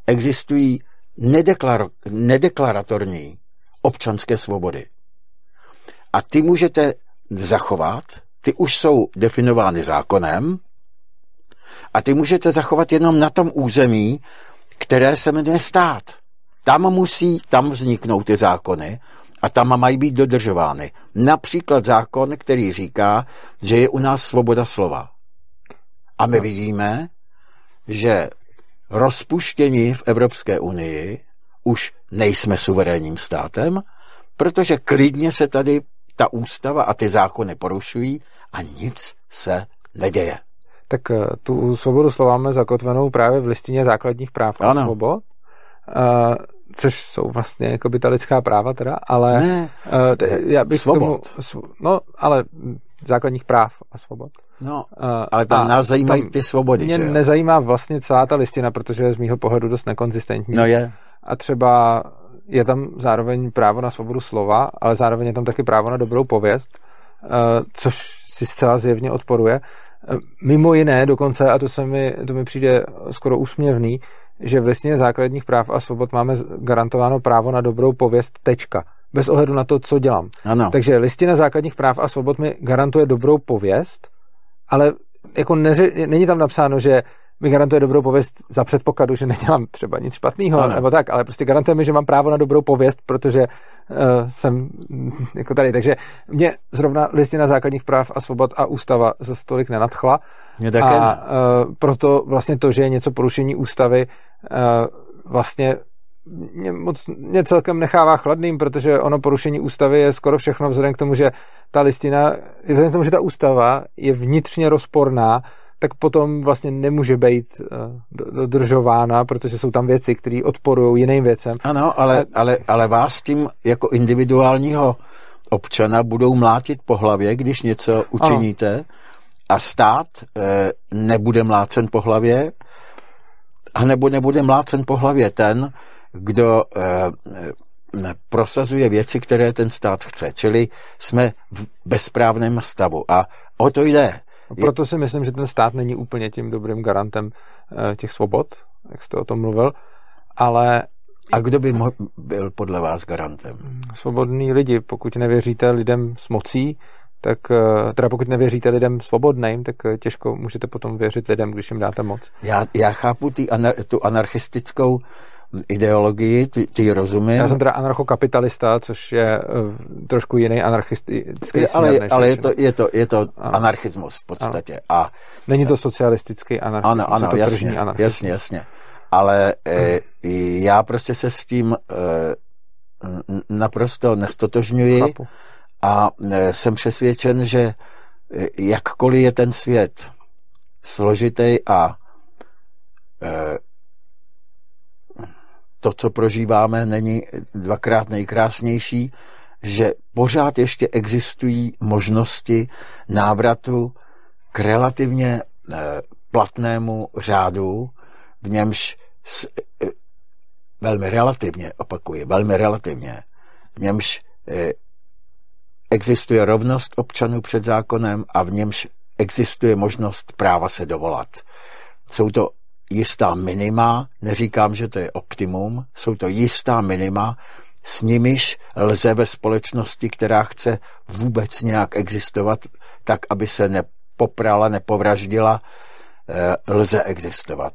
existují nedeklar, nedeklaratorní občanské svobody. A ty můžete zachovat, ty už jsou definovány zákonem, a ty můžete zachovat jenom na tom území, které se jmenuje stát. Tam musí, tam vzniknou ty zákony a tam mají být dodržovány. Například zákon, který říká, že je u nás svoboda slova. A my vidíme, že rozpuštění v Evropské unii už nejsme suverénním státem, protože klidně se tady ta ústava a ty zákony porušují a nic se neděje. Tak eh, tu svobodu slova máme zakotvenou právě v listině základních práv a ano. svobod. Uh, což jsou vlastně jako by ta lidská práva teda, ale ne, uh, t- já bych svobod. Tomu, no, ale základních práv a svobod. No, ale tam nás zajímají tam ty svobody. Mě nezajímá vlastně celá ta listina, protože je z mýho pohledu dost nekonzistentní. No je. A třeba je tam zároveň právo na svobodu slova, ale zároveň je tam taky právo na dobrou pověst, uh, což si zcela zjevně odporuje. Uh, mimo jiné dokonce, a to se mi, to mi přijde skoro úsměvný, že v listině základních práv a svobod máme garantováno právo na dobrou pověst tečka. Bez ohledu na to, co dělám. Ano. Takže listina základních práv a svobod mi garantuje dobrou pověst, ale jako neři, není tam napsáno, že mi garantuje dobrou pověst za předpokladu, že nedělám třeba nic špatného, nebo tak, ale prostě garantuje mi, že mám právo na dobrou pověst, protože uh, jsem jako tady. Takže mě zrovna listina základních práv a svobod a ústava za stolik nenadchla. Mě také a uh, proto vlastně to, že je něco porušení ústavy, uh, vlastně mě, moc, mě celkem nechává chladným, protože ono porušení ústavy je skoro všechno vzhledem k tomu, že ta listina, vzhledem k tomu, že ta ústava je vnitřně rozporná, tak potom vlastně nemůže být dodržována, protože jsou tam věci, které odporují jiným věcem. Ano, ale, ale, ale vás tím jako individuálního občana budou mlátit po hlavě, když něco učiníte ano. a stát e, nebude mlácen po hlavě, a nebo nebude mlácen po hlavě ten, kdo e, prosazuje věci, které ten stát chce. Čili jsme v bezprávném stavu. A o to jde. Proto si myslím, že ten stát není úplně tím dobrým garantem e, těch svobod, jak jste o tom mluvil, ale a kdo by mohl, byl podle vás garantem? Svobodní lidi. Pokud nevěříte lidem s mocí, tak eh, teda pokud nevěříte lidem svobodným, tak eh, těžko můžete potom věřit lidem, když jim dáte moc. Já, já chápu tý anar, tu anarchistickou ideologii, ty, ty rozumím. Já jsem teda anarchokapitalista, což je uh, trošku jiný anarchistický je, Ale, směr, ale je, to, je to, je to anarchismus v podstatě. A, Není to socialistický anarchismus, ano, ano, to jasně, anarchismus. jasně, jasně ale e, já prostě se s tím e, naprosto nestotožňuji Chápu. a e, jsem přesvědčen, že e, jakkoliv je ten svět složitý a e, to, co prožíváme, není dvakrát nejkrásnější, že pořád ještě existují možnosti návratu k relativně platnému řádu, v němž s, e, velmi relativně, opakuji, velmi relativně, v němž e, existuje rovnost občanů před zákonem a v němž existuje možnost práva se dovolat. Jsou to jistá minima, neříkám, že to je optimum, jsou to jistá minima, s nimiž lze ve společnosti, která chce vůbec nějak existovat, tak, aby se nepoprala, nepovraždila, e, lze existovat.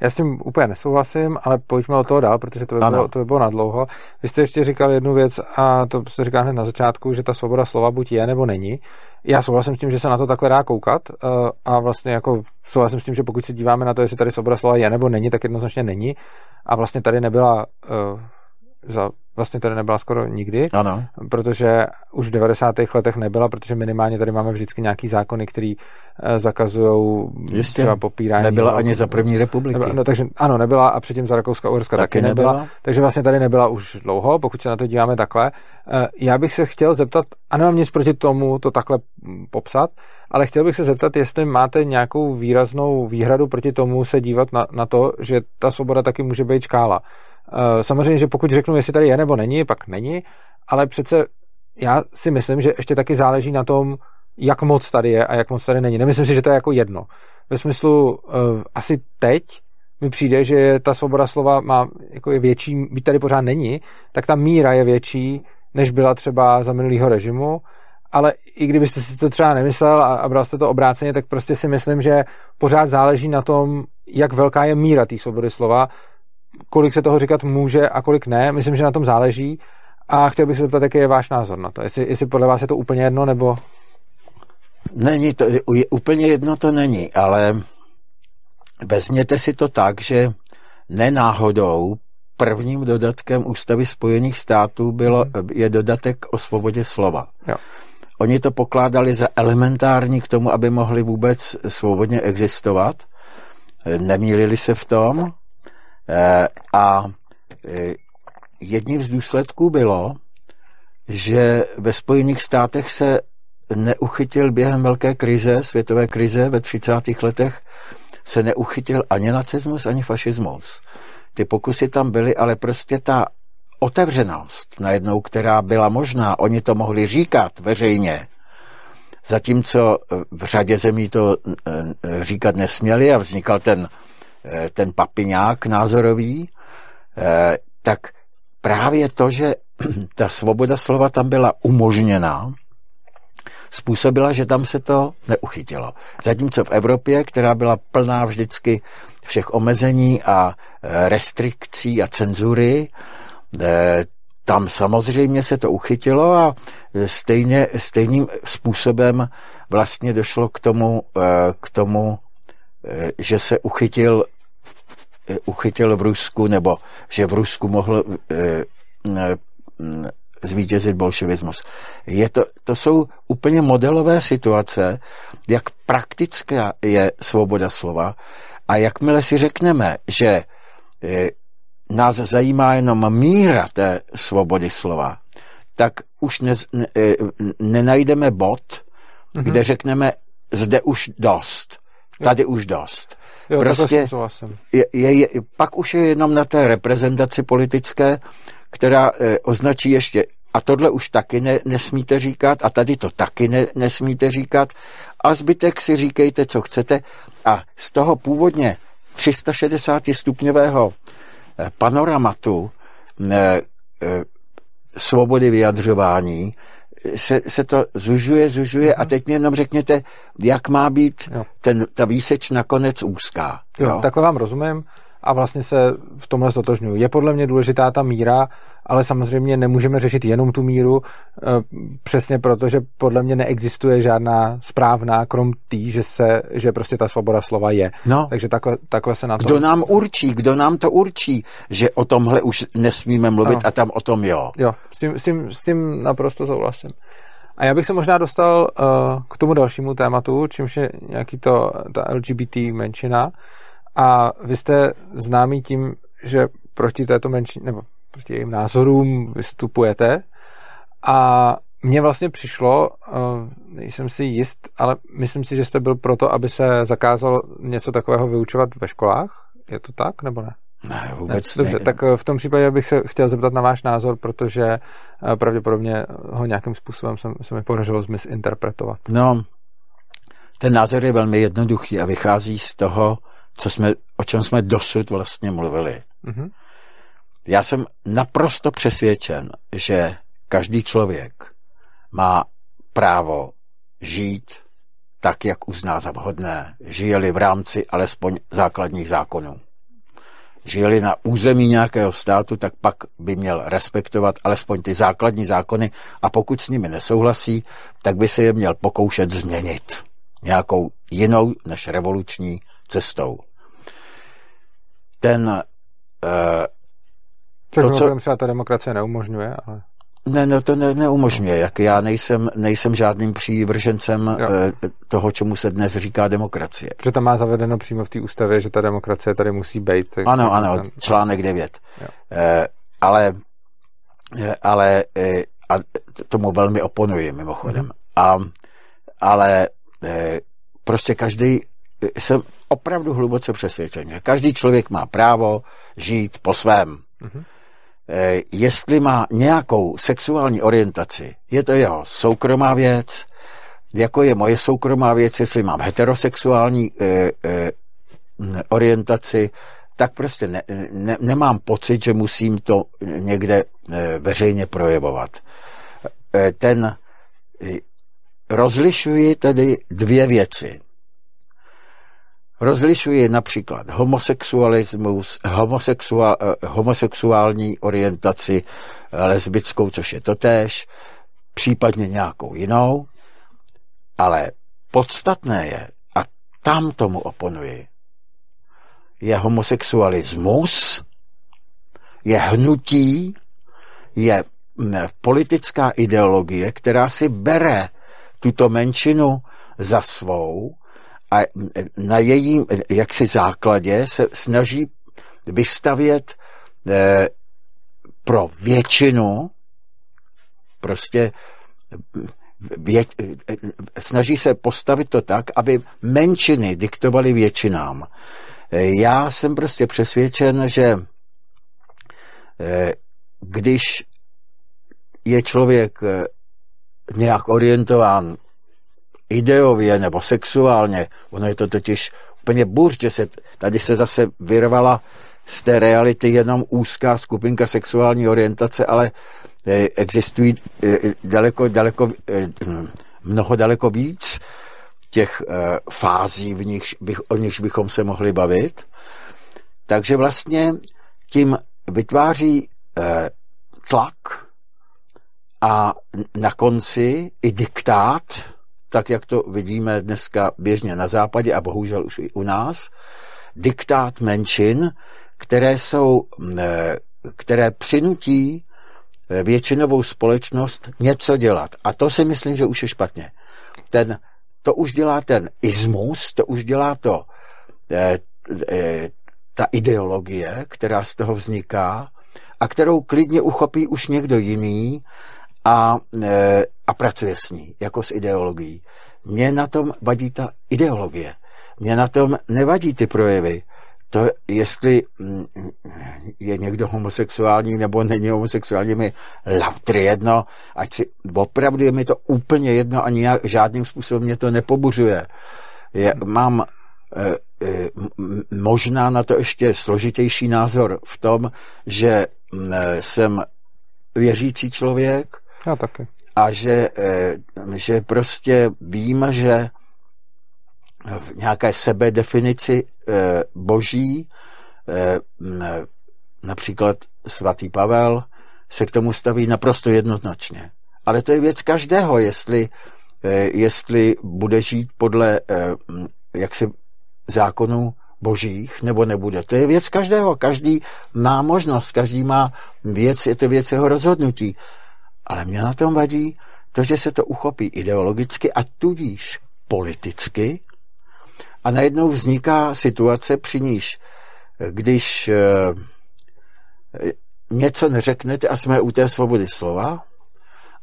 Já s tím úplně nesouhlasím, ale pojďme o toho dál, protože to by, bylo, to by bylo nadlouho. Vy jste ještě říkal jednu věc a to se říká hned na začátku, že ta svoboda slova buď je nebo není. Já souhlasím s tím, že se na to takhle dá koukat eh, a vlastně jako souhlasím s tím, že pokud se díváme na to, jestli tady svoboda slova je nebo není, tak jednoznačně není. A vlastně tady nebyla uh, za vlastně tady nebyla skoro nikdy, ano. protože už v 90. letech nebyla, protože minimálně tady máme vždycky nějaký zákony, které eh, zakazují třeba popírání. Nebyla ani za první republiky. Nebyla, no, takže ano, nebyla a předtím za Rakouska Uherska taky, taky nebyla. nebyla. Takže vlastně tady nebyla už dlouho, pokud se na to díváme takhle. Eh, já bych se chtěl zeptat, a nemám nic proti tomu to takhle popsat, ale chtěl bych se zeptat, jestli máte nějakou výraznou výhradu proti tomu se dívat na, na to, že ta svoboda taky může být škála. Eh, samozřejmě, že pokud řeknu, jestli tady je nebo není, pak není, ale přece já si myslím, že ještě taky záleží na tom, jak moc tady je a jak moc tady není. Nemyslím si, že to je jako jedno. Ve smyslu, uh, asi teď mi přijde, že ta svoboda slova má, jako je větší, byť tady pořád není, tak ta míra je větší, než byla třeba za minulého režimu, ale i kdybyste si to třeba nemyslel a, a bral jste to obráceně, tak prostě si myslím, že pořád záleží na tom, jak velká je míra té svobody slova, kolik se toho říkat může a kolik ne. Myslím, že na tom záleží. A chtěl bych se zeptat, jaký je váš názor na to. Jestli, jestli podle vás je to úplně jedno, nebo... Není to, úplně jedno to není, ale vezměte si to tak, že nenáhodou prvním dodatkem Ústavy Spojených států bylo, je dodatek o svobodě slova. Jo. Oni to pokládali za elementární k tomu, aby mohli vůbec svobodně existovat. Nemýlili se v tom a eh, jedním z důsledků bylo, že ve Spojených státech se neuchytil během velké krize, světové krize ve 30. letech, se neuchytil ani nacismus, ani fašismus. Ty pokusy tam byly, ale prostě ta otevřenost najednou, která byla možná, oni to mohli říkat veřejně, zatímco v řadě zemí to eh, říkat nesměli a vznikal ten Eh, ten papiňák názorový, eh, tak právě to, že ta svoboda slova tam byla umožněná, způsobila, že tam se to neuchytilo. Zatímco v Evropě, která byla plná vždycky všech omezení a eh, restrikcí a cenzury, tam samozřejmě se to uchytilo a stejně, stejným způsobem vlastně došlo k tomu, k tomu že se uchytil, uchytil v Rusku, nebo že v Rusku mohl zvítězit bolševismus. Je to, to jsou úplně modelové situace, jak praktická je svoboda slova a jakmile si řekneme, že eh, nás zajímá jenom míra té svobody slova, tak už ne, ne, eh, nenajdeme bod, mm-hmm. kde řekneme, zde už dost, tady už dost. Jo, prostě je, je, je, pak už je jenom na té reprezentaci politické, která e, označí ještě a tohle už taky ne, nesmíte říkat a tady to taky ne, nesmíte říkat a zbytek si říkejte, co chcete. A z toho původně 360 stupňového e, panoramatu e, e, svobody vyjadřování se, se to zužuje, zužuje a mhm. teď mi jenom řekněte, jak má být ten, ta výseč nakonec úzká. Jo, jo? takhle vám rozumím a vlastně se v tomhle zotožňuji. Je podle mě důležitá ta míra, ale samozřejmě nemůžeme řešit jenom tu míru, eh, přesně proto, že podle mě neexistuje žádná správná, krom tý, že, se, že prostě ta svoboda slova je. No. Takže takhle, takhle se na to... Kdo nám určí, kdo nám to určí, že o tomhle už nesmíme mluvit ano. a tam o tom jo. Jo, s tím, s tím, s tím naprosto souhlasím. A já bych se možná dostal uh, k tomu dalšímu tématu, čímž je nějaký to, ta LGBT menšina. A vy jste známý tím, že proti této menšině, nebo proti jejím názorům vystupujete. A mně vlastně přišlo, eh, nejsem si jist, ale myslím si, že jste byl proto, aby se zakázalo něco takového vyučovat ve školách. Je to tak, nebo ne? Ne, vůbec ne. Dobře, ne. tak eh, v tom případě bych se chtěl zeptat na váš názor, protože eh, pravděpodobně ho nějakým způsobem se, se mi podařilo zmisinterpretovat. No, ten názor je velmi jednoduchý a vychází z toho, co jsme, o čem jsme dosud vlastně mluvili. Mm-hmm. Já jsem naprosto přesvědčen, že každý člověk má právo žít tak, jak uzná za vhodné, žije-li v rámci alespoň základních zákonů. Žije-li na území nějakého státu, tak pak by měl respektovat alespoň ty základní zákony a pokud s nimi nesouhlasí, tak by se je měl pokoušet změnit nějakou jinou než revoluční cestou. Ten uh, to, co... třeba ta demokracie neumožňuje, ale... Ne, no to ne, neumožňuje. Jak já nejsem, nejsem žádným přívržencem jo. Eh, toho, čemu se dnes říká demokracie. Protože tam má zavedeno přímo v té ústavě, že ta demokracie tady musí být. Tak ano, ano, ten... článek 9. Eh, ale eh, ale eh, a tomu velmi oponuji mimochodem. Mm-hmm. A, ale eh, prostě každý jsem opravdu hluboce přesvědčen, že každý člověk má právo žít po svém. Mm-hmm. Jestli má nějakou sexuální orientaci, je to jeho soukromá věc, jako je moje soukromá věc, jestli mám heterosexuální e, e, orientaci, tak prostě ne, ne, nemám pocit, že musím to někde e, veřejně projevovat. E, ten e, rozlišuji tedy dvě věci. Rozlišuje například homosexualismus, homosexuál, eh, homosexuální orientaci, eh, lesbickou, což je totéž, případně nějakou jinou, ale podstatné je, a tam tomu oponuji, je homosexualismus, je hnutí, je mm, politická ideologie, která si bere tuto menšinu za svou a na jejím jaksi základě se snaží vystavět eh, pro většinu prostě vě, snaží se postavit to tak, aby menšiny diktovaly většinám. Já jsem prostě přesvědčen, že eh, když je člověk eh, nějak orientován ideově nebo sexuálně. Ono je to totiž úplně burž, že se tady se zase vyrvala z té reality jenom úzká skupinka sexuální orientace, ale eh, existují eh, daleko, daleko, eh, mnoho daleko víc těch fází, v nich, o nichž bychom se mohli bavit. Takže vlastně tím vytváří tlak a na konci i diktát tak jak to vidíme dneska běžně na západě a bohužel už i u nás, diktát menšin, které jsou, které přinutí většinovou společnost něco dělat. A to si myslím, že už je špatně. Ten, to už dělá ten ismus, to už dělá to eh, ta ideologie, která z toho vzniká a kterou klidně uchopí už někdo jiný a, e, a pracuje s ní, jako s ideologií. Mně na tom vadí ta ideologie. Mně na tom nevadí ty projevy. To, jestli mm, je někdo homosexuální nebo není homosexuální, mi lautry jedno, ať si, opravdu je mi to úplně jedno a nijak, žádným způsobem mě to nepobuřuje. Je, mám e, e, možná na to ještě složitější názor v tom, že mm, jsem věřící člověk, já taky. A že, eh, že prostě vím, že v nějaké sebedefinici eh, boží, eh, například svatý Pavel, se k tomu staví naprosto jednoznačně. Ale to je věc každého, jestli, jestli bude žít podle jaksi zákonů božích, nebo nebude. To je věc každého. Každý má možnost, každý má věc, je to věc jeho rozhodnutí. Ale mě na tom vadí to, že se to uchopí ideologicky a tudíž politicky a najednou vzniká situace, při níž, když eh, něco neřeknete a jsme u té svobody slova,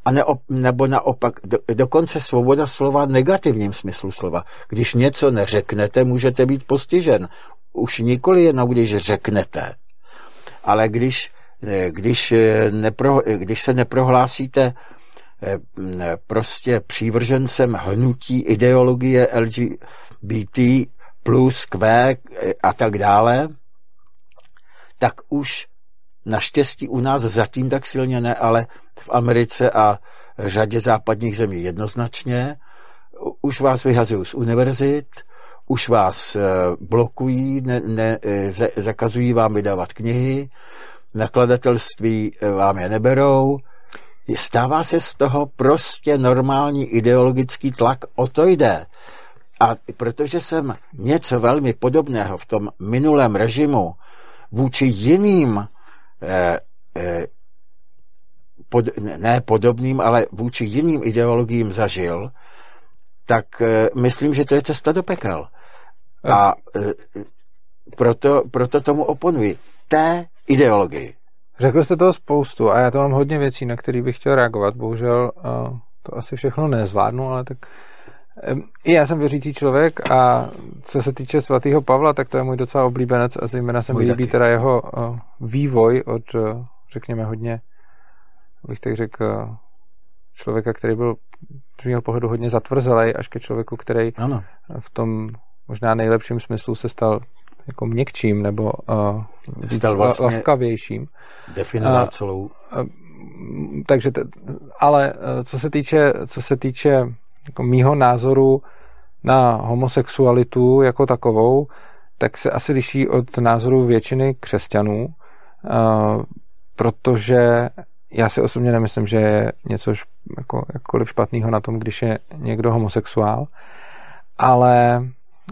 a ne, nebo naopak, do, dokonce svoboda slova v negativním smyslu slova. Když něco neřeknete, můžete být postižen. Už nikoli jenom, když řeknete, ale když když, eh, nepro, eh, když se neprohlásíte prostě přívržencem hnutí ideologie LGBT plus Q a tak dále, tak už naštěstí u nás zatím tak silně ne, ale v Americe a řadě západních zemí jednoznačně, už vás vyhazují z univerzit, už vás blokují, ne, ne, zakazují vám vydávat knihy, nakladatelství eh, vám je neberou, stává se z toho prostě normální ideologický tlak, o to jde. A protože jsem něco velmi podobného v tom minulém režimu vůči jiným, eh, eh, pod, ne podobným, ale vůči jiným ideologiím zažil, tak eh, myslím, že to je cesta do pekel. A eh, proto, proto tomu oponuji. Té ideologii. Řekl jste toho spoustu a já to mám hodně věcí, na které bych chtěl reagovat. Bohužel uh, to asi všechno nezvládnu, ale tak um, i já jsem věřící člověk a co se týče svatého Pavla, tak to je můj docela oblíbenec a zejména se mi líbí teda jeho uh, vývoj od, řekněme, hodně, bych tak řekl, člověka, který byl z mého pohledu hodně zatvrzelý, až ke člověku, který ano. v tom možná nejlepším smyslu se stal jako měkčím nebo uh, víc vlastně laskavějším. Definoval uh, celou. Uh, takže, te, ale uh, co se týče, co se týče jako mýho názoru na homosexualitu jako takovou, tak se asi liší od názoru většiny křesťanů, uh, protože já si osobně nemyslím, že je něco jako, jakkoliv špatného na tom, když je někdo homosexuál, ale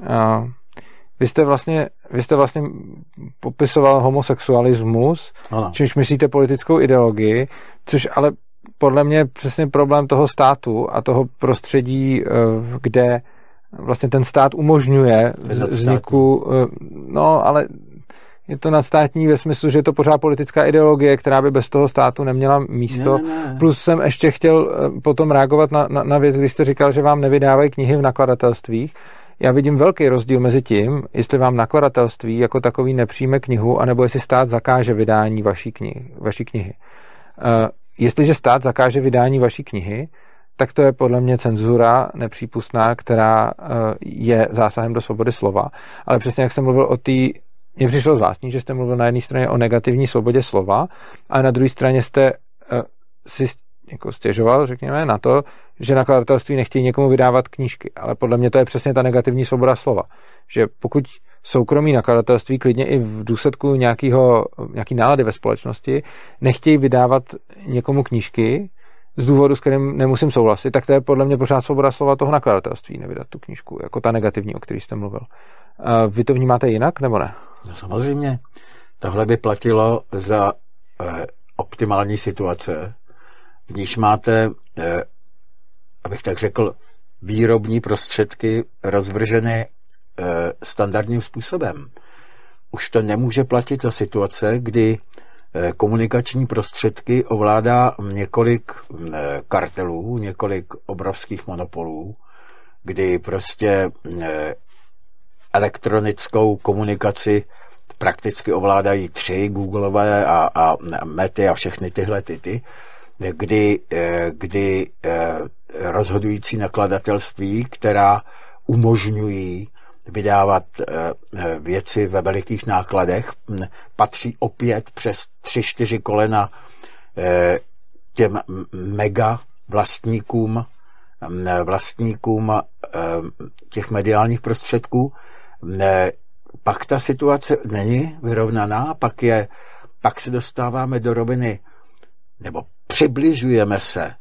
uh, vy jste vlastně, vy jste vlastně popisoval homosexualismus, ano. čímž myslíte politickou ideologii, což ale podle mě je přesně problém toho státu a toho prostředí, eh, kde vlastně ten stát umožňuje vzniku, eh, no ale je to nadstátní ve smyslu, že je to pořád politická ideologie, která by bez toho státu neměla místo. Ne, ne. Plus jsem ještě chtěl eh, potom reagovat na, na, na věc, když jste říkal, že vám nevydávají knihy v nakladatelstvích já vidím velký rozdíl mezi tím, jestli vám nakladatelství jako takový nepřijme knihu, anebo jestli stát zakáže vydání vaší knihy. Vaší knihy. Uh, jestliže stát zakáže vydání vaší knihy, tak to je podle mě cenzura nepřípustná, která uh, je zásahem do svobody slova. Ale přesně jak jsem mluvil o té mně přišlo zvláštní, že jste mluvil na jedné straně o negativní svobodě slova a na druhé straně jste uh, si jako stěžoval, řekněme, na to, že nakladatelství nechtějí někomu vydávat knížky. Ale podle mě to je přesně ta negativní svoboda slova. Že pokud soukromí nakladatelství klidně i v důsledku nějakého, nějaký nálady ve společnosti nechtějí vydávat někomu knížky z důvodu, s kterým nemusím souhlasit, tak to je podle mě pořád svoboda slova toho nakladatelství, nevydat tu knížku, jako ta negativní, o který jste mluvil. Vy to vnímáte jinak, nebo ne? No samozřejmě. Tohle by platilo za eh, optimální situace, níž máte, eh, abych tak řekl, výrobní prostředky rozvrženy eh, standardním způsobem. Už to nemůže platit za situace, kdy eh, komunikační prostředky ovládá několik kartelů, několik obrovských monopolů, kdy prostě elektronickou komunikaci prakticky ovládají tři, Googleové a, a Mety a všechny tyhle ty, ty kdy, eh, kdy eh, rozhodující nakladatelství, která umožňují vydávat eh, věci ve velikých nákladech, patří opět přes tři, čtyři kolena těm mega vlastníkům, vlastníkům těch mediálních prostředků, pak ta situace není vyrovnaná, pak, je, pak se dostáváme do roviny, nebo přibližujeme se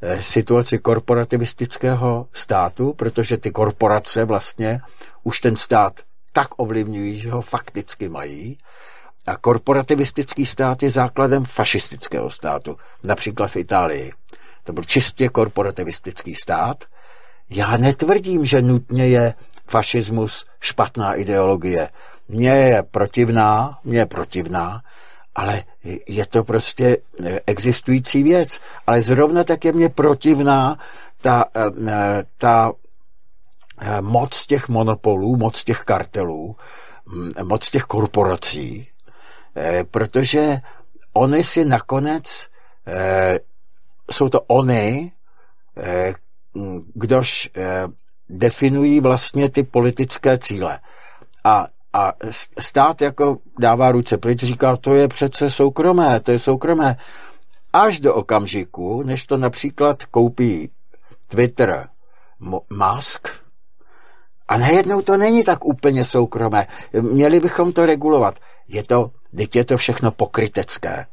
eh, situaci korporativistického státu, protože ty korporace vlastně už ten stát tak ovlivňují, že ho fakticky mají. A korporativistický stát je základem fašistického státu, například v Itálii. To byl čistě korporativistický stát. Já netvrdím, že nutně je fašismus špatná ideologie. Mně je protivná, mně je protivná, ale je to prostě eh, existující věc. Ale zrovna tak je mě protivná ta, eh, ta eh, moc těch monopolů, moc těch kartelů, mm, moc těch korporací, protože oni si nakonec, jsou to oni, kdož definují vlastně ty politické cíle. A a stát jako dává ruce pryč, říká, to je přece soukromé, to je soukromé. Až do okamžiku, než to například koupí Twitter, Musk, a najednou to není tak úplně soukromé. Měli bychom to regulovat. Je to, teď je to všechno pokrytecké.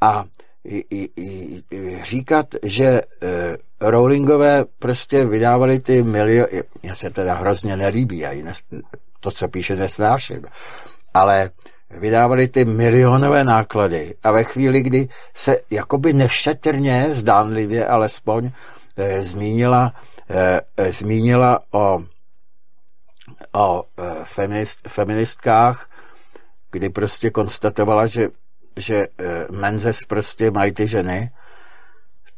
A i, i, i, říkat, že e, Rowlingové prostě vydávali ty miliony, mě se teda hrozně nelíbí, já to, co píše, nesnáším. Ale vydávali ty milionové náklady a ve chvíli, kdy se jakoby nešetrně, zdánlivě alespoň, eh, zmínila, eh, eh zmínila o, o eh, feminist, feministkách, kdy prostě konstatovala, že, že eh, menzes prostě mají ty ženy,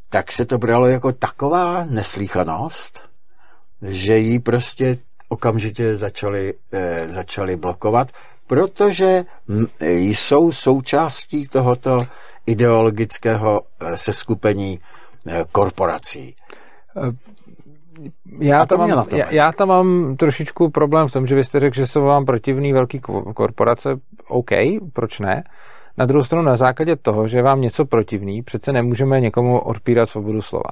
tak se to bralo jako taková neslíchanost, že jí prostě okamžitě začali, eh, začali blokovat, protože jsou součástí tohoto ideologického eh, seskupení eh, korporací. Já tam, mám, já, já tam mám trošičku problém v tom, že vy jste řekl, že jsou vám protivný velký korporace. OK, proč ne? Na druhou stranu na základě toho, že vám něco protivný, přece nemůžeme někomu odpírat svobodu slova.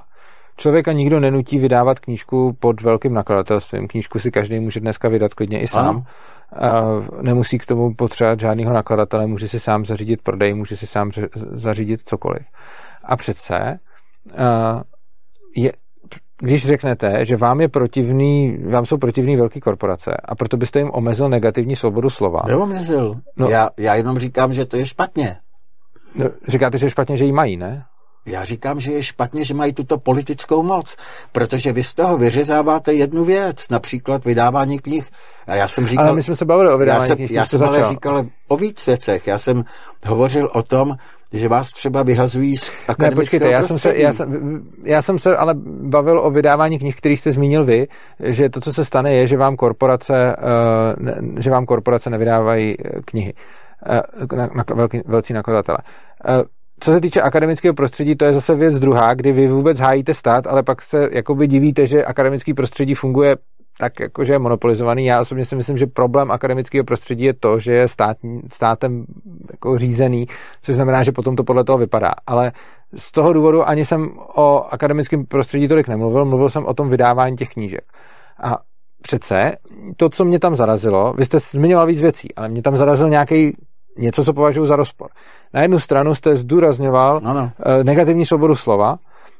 Člověka nikdo nenutí vydávat knížku pod velkým nakladatelstvím. Knížku si každý může dneska vydat klidně i sám. Ano. Nemusí k tomu potřebovat žádného nakladatele, může si sám zařídit prodej, může si sám zařídit cokoliv. A přece je, když řeknete, že vám je protivný, vám jsou protivný velké korporace a proto byste jim omezil negativní svobodu slova. Neomezil. No, já, já jenom říkám, že to je špatně. No, říkáte, že je špatně, že ji mají, ne? Já říkám, že je špatně, že mají tuto politickou moc, protože vy z toho vyřezáváte jednu věc, například vydávání knih. A já jsem říkal... Ale my jsme se bavili o vydávání já knih. Já jsem ale říkal o víc věcech. Já jsem hovořil o tom, že vás třeba vyhazují z akademického ne, počkejte, já jsem, se, já, jsem, já jsem se ale bavil o vydávání knih, který jste zmínil vy, že to, co se stane, je, že vám korporace, uh, že vám korporace nevydávají eh, knihy. Uh, na, na, velký, velcí nakladatelé. Co se týče akademického prostředí, to je zase věc druhá, kdy vy vůbec hájíte stát, ale pak se jakoby divíte, že akademický prostředí funguje tak jakože je monopolizovaný. Já osobně si myslím, že problém akademického prostředí je to, že je stát, státem jako řízený, což znamená, že potom to podle toho vypadá. Ale z toho důvodu ani jsem o akademickém prostředí tolik nemluvil, mluvil jsem o tom vydávání těch knížek. A přece to, co mě tam zarazilo, vy jste zmiňoval víc věcí, ale mě tam zarazil nějaký něco, co považuji za rozpor. Na jednu stranu jste zdůrazňoval ano. Eh, negativní svobodu slova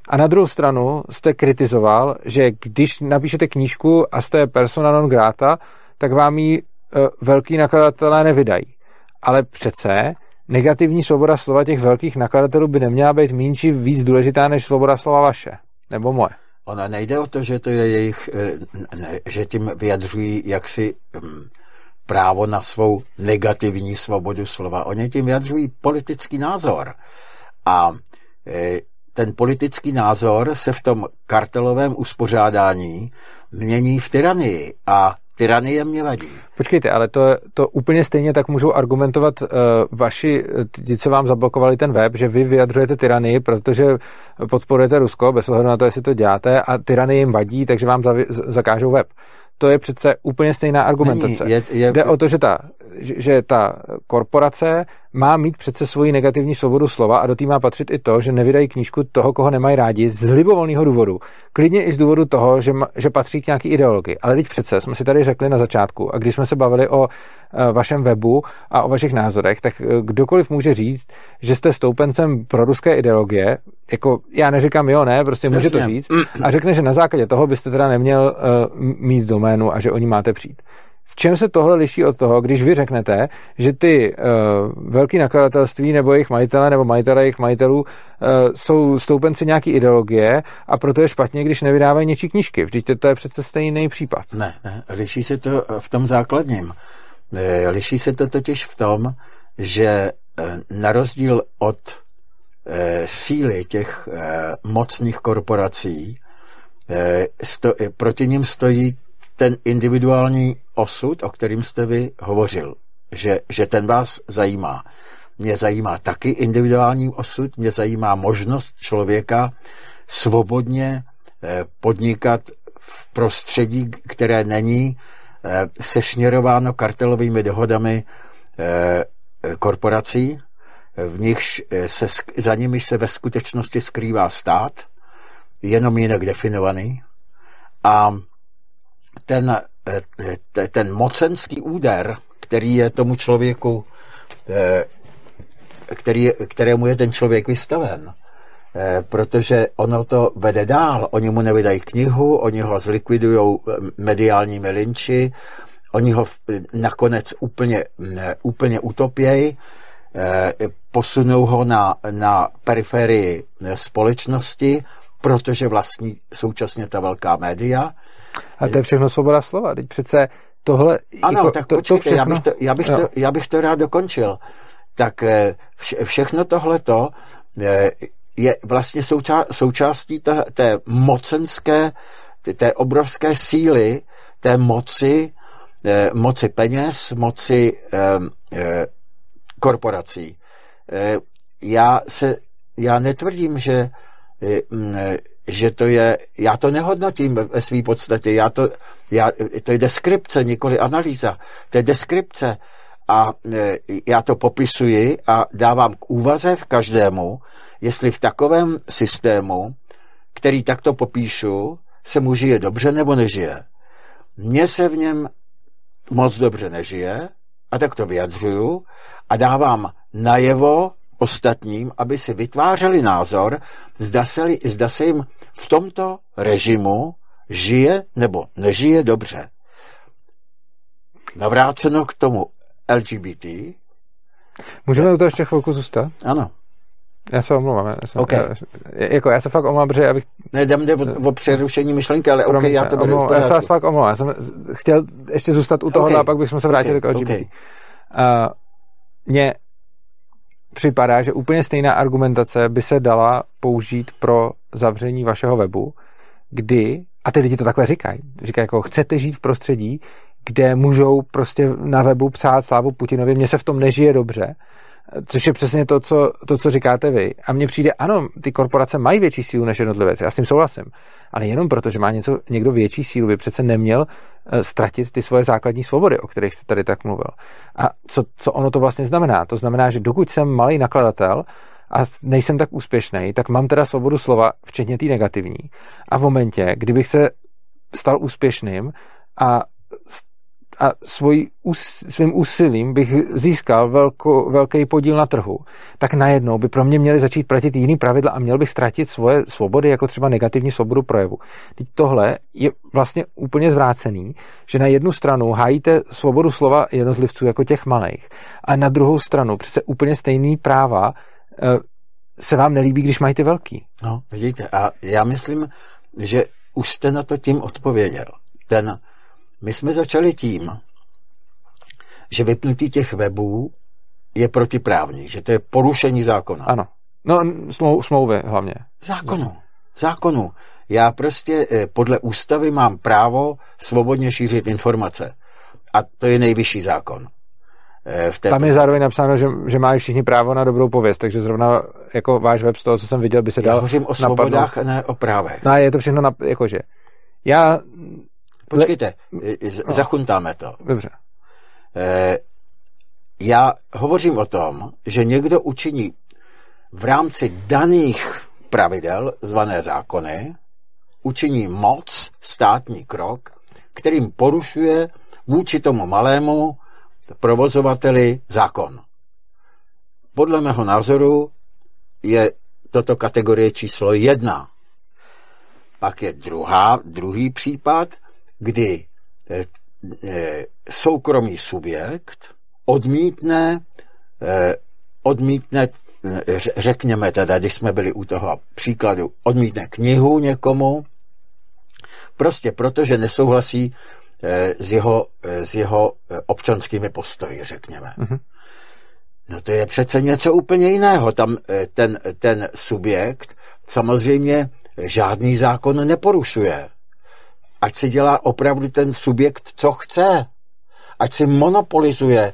a na druhou stranu jste kritizoval, že když napíšete knížku a jste persona non grata, tak vám ji eh, velký nakladatelé nevydají. Ale přece negativní svoboda slova těch velkých nakladatelů by neměla být méně či víc důležitá než svoboda slova vaše, nebo moje. Ona nejde o to, že to je jejich, eh, že tím vyjadřují jaksi hm, právo na svou negativní svobodu slova. Oni tím vyjadřují politický názor. A eh, ten politický názor se v tom kartelovém uspořádání mění v tyranii a tyranie mě vadí. Počkejte, ale to, to úplně stejně tak můžou argumentovat uh, vaši, ti, co vám zablokovali ten web, že vy vyjadřujete tyranii, protože podporujete Rusko, bez ohledu na to, jestli to děláte, a tyranie jim vadí, takže vám zavi, zakážou web to je přece úplně stejná argumentace. Není, je, je, Jde o to, že ta, že, že ta korporace má mít přece svoji negativní svobodu slova a do té má patřit i to, že nevydají knížku toho, koho nemají rádi, z libovolného důvodu. Klidně i z důvodu toho, že, že patří k nějaký ideologii. Ale teď přece jsme si tady řekli na začátku, a když jsme se bavili o e, vašem webu a o vašich názorech, tak e, kdokoliv může říct, že jste stoupencem pro ruské ideologie, jako já neříkám jo, ne, prostě může to říct, a řekne, že na základě toho byste teda neměl uh, mít doménu a že o ní máte přijít. V čem se tohle liší od toho, když vy řeknete, že ty uh, velký nakladatelství nebo jejich majitele nebo majitele jejich majitelů uh, jsou stoupenci nějaký ideologie a proto je špatně, když nevydávají něčí knížky. Vždyť to je přece stejný případ. Ne, ne, liší se to v tom základním. Liší se to totiž v tom, že na rozdíl od síly těch mocných korporací, sto, proti ním stojí ten individuální osud, o kterým jste vy hovořil, že, že ten vás zajímá. Mě zajímá taky individuální osud, mě zajímá možnost člověka svobodně eh, podnikat v prostředí, které není eh, sešněrováno kartelovými dohodami eh, korporací, v nichž se, za nimiž se ve skutečnosti skrývá stát, jenom jinak definovaný. A ten, eh, ten mocenský úder, který je tomu člověku, eh, který, kterému je ten člověk vystaven, eh, protože ono to vede dál. Oni mu nevydají knihu, oni ho zlikvidují mediálními linči, oni ho nakonec úplně, úplně utopějí, posunou ho na, na periferii společnosti, protože vlastní současně ta velká média. A to je všechno svoboda slova. Teď přece tohle... Ano, jako, tak to, počkejte, to všechno... já, bych to, já, bych to, já bych to rád dokončil. Tak eh, vše, všechno tohleto eh, je vlastně souča, součástí té, té mocenské, té obrovské síly, té moci, eh, moci peněz, moci korporací. Já se, já netvrdím, že že to je, já to nehodnotím ve své podstatě, já to, já, to je deskripce, nikoli analýza, to je deskripce a e, já to popisuji a dávám k úvaze v každému, jestli v takovém systému, který takto popíšu, se mu žije dobře nebo nežije. Mně se v něm moc dobře nežije a tak to vyjadřuju a dávám najevo ostatním, aby si vytvářeli názor, zda se, zda se jim v tomto režimu žije nebo nežije dobře. Navráceno k tomu LGBT. Můžeme u toho ještě chvilku zůstat? Ano. Já se omlouvám. Já, jsem, okay. já, jako já se fakt omlouvám, protože já bych... Ne, jdem jde o, o přerušení myšlenky, ale OK, já to budu Já se vás fakt omlouvám. Já jsem chtěl ještě zůstat u toho, okay. a pak bychom se vrátili okay. k LGBT. Okay. Uh, mě připadá, že úplně stejná argumentace by se dala použít pro zavření vašeho webu, kdy, a ty lidi to takhle říkají, říkají jako chcete žít v prostředí, kde můžou prostě na webu psát slávu Putinovi, mně se v tom nežije dobře, což je přesně to co, to, co říkáte vy. A mně přijde, ano, ty korporace mají větší sílu než jednotlivec, já s tím souhlasím, ale jenom proto, že má něco, někdo větší sílu, by přece neměl uh, ztratit ty svoje základní svobody, o kterých jste tady tak mluvil. A co, co ono to vlastně znamená? To znamená, že dokud jsem malý nakladatel, a nejsem tak úspěšný, tak mám teda svobodu slova, včetně té negativní. A v momentě, kdybych se stal úspěšným a a svůj, svým úsilím bych získal velko, velký podíl na trhu, tak najednou by pro mě měly začít platit jiný pravidla a měl bych ztratit svoje svobody, jako třeba negativní svobodu projevu. Teď tohle je vlastně úplně zvrácený, že na jednu stranu hájíte svobodu slova jednotlivců jako těch malých a na druhou stranu přece úplně stejný práva eh, se vám nelíbí, když mají ty velký. No, vidíte, a já myslím, že už jste na to tím odpověděl. Ten, my jsme začali tím, že vypnutí těch webů je protiprávní, že to je porušení zákona. Ano. No, smlou, smlouvy hlavně. Zákonu. Zákonu. Já prostě eh, podle ústavy mám právo svobodně šířit informace. A to je nejvyšší zákon. Eh, v Tam je zároveň napsáno, že, že mají všichni právo na dobrou pověst, takže zrovna jako váš web z toho, co jsem viděl, by se dal Já hovořím o svobodách, a ne o právech. No je to všechno, na, jakože. Já... Počkejte, no. zachuntáme to. Dobře. E, já hovořím o tom, že někdo učiní v rámci daných pravidel, zvané zákony, učiní moc, státní krok, kterým porušuje vůči tomu malému provozovateli zákon. Podle mého názoru je toto kategorie číslo jedna. Pak je druhá, druhý případ, kdy e, e, soukromý subjekt odmítne, e, odmítne, řekněme teda, když jsme byli u toho příkladu, odmítne knihu někomu, prostě proto, že nesouhlasí Eh, s jeho, eh, s jeho eh, občanskými postoji, řekněme. Mm-hmm. No to je přece něco úplně jiného. Tam ten, ten subjekt samozřejmě žádný zákon neporušuje. Ať si dělá opravdu ten subjekt, co chce. Ať si monopolizuje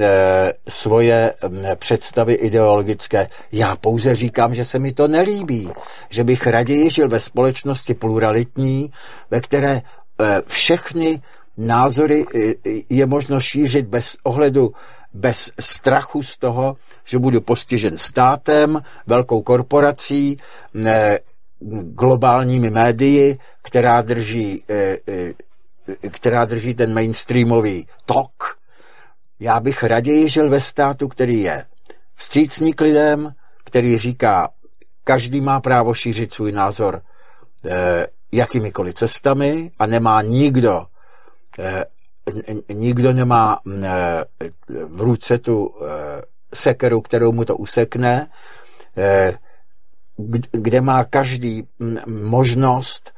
e, svoje představy ideologické. Já pouze říkám, že se mi to nelíbí. Že bych raději žil ve společnosti pluralitní, ve které Eh, všechny názory eh, je možno šířit bez ohledu, bez strachu z toho, že budu postižen státem, velkou korporací, globálními médii, která drží, eh, která drží ten mainstreamový tok. Já bych raději žil ve státu, který je vstřícný k lidem, který říká, každý má právo šířit svůj názor jakýmikoliv cestami a nemá nikdo, eh, nikdo nemá eh, v ruce tu eh, sekeru, kterou mu to usekne, kde má každý možnost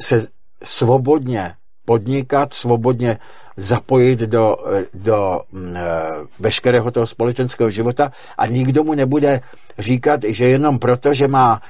se svobodně podnikat, svobodně zapojit do, do veškerého toho společenského života a nikdo mu nebude říkat, že jenom proto, že má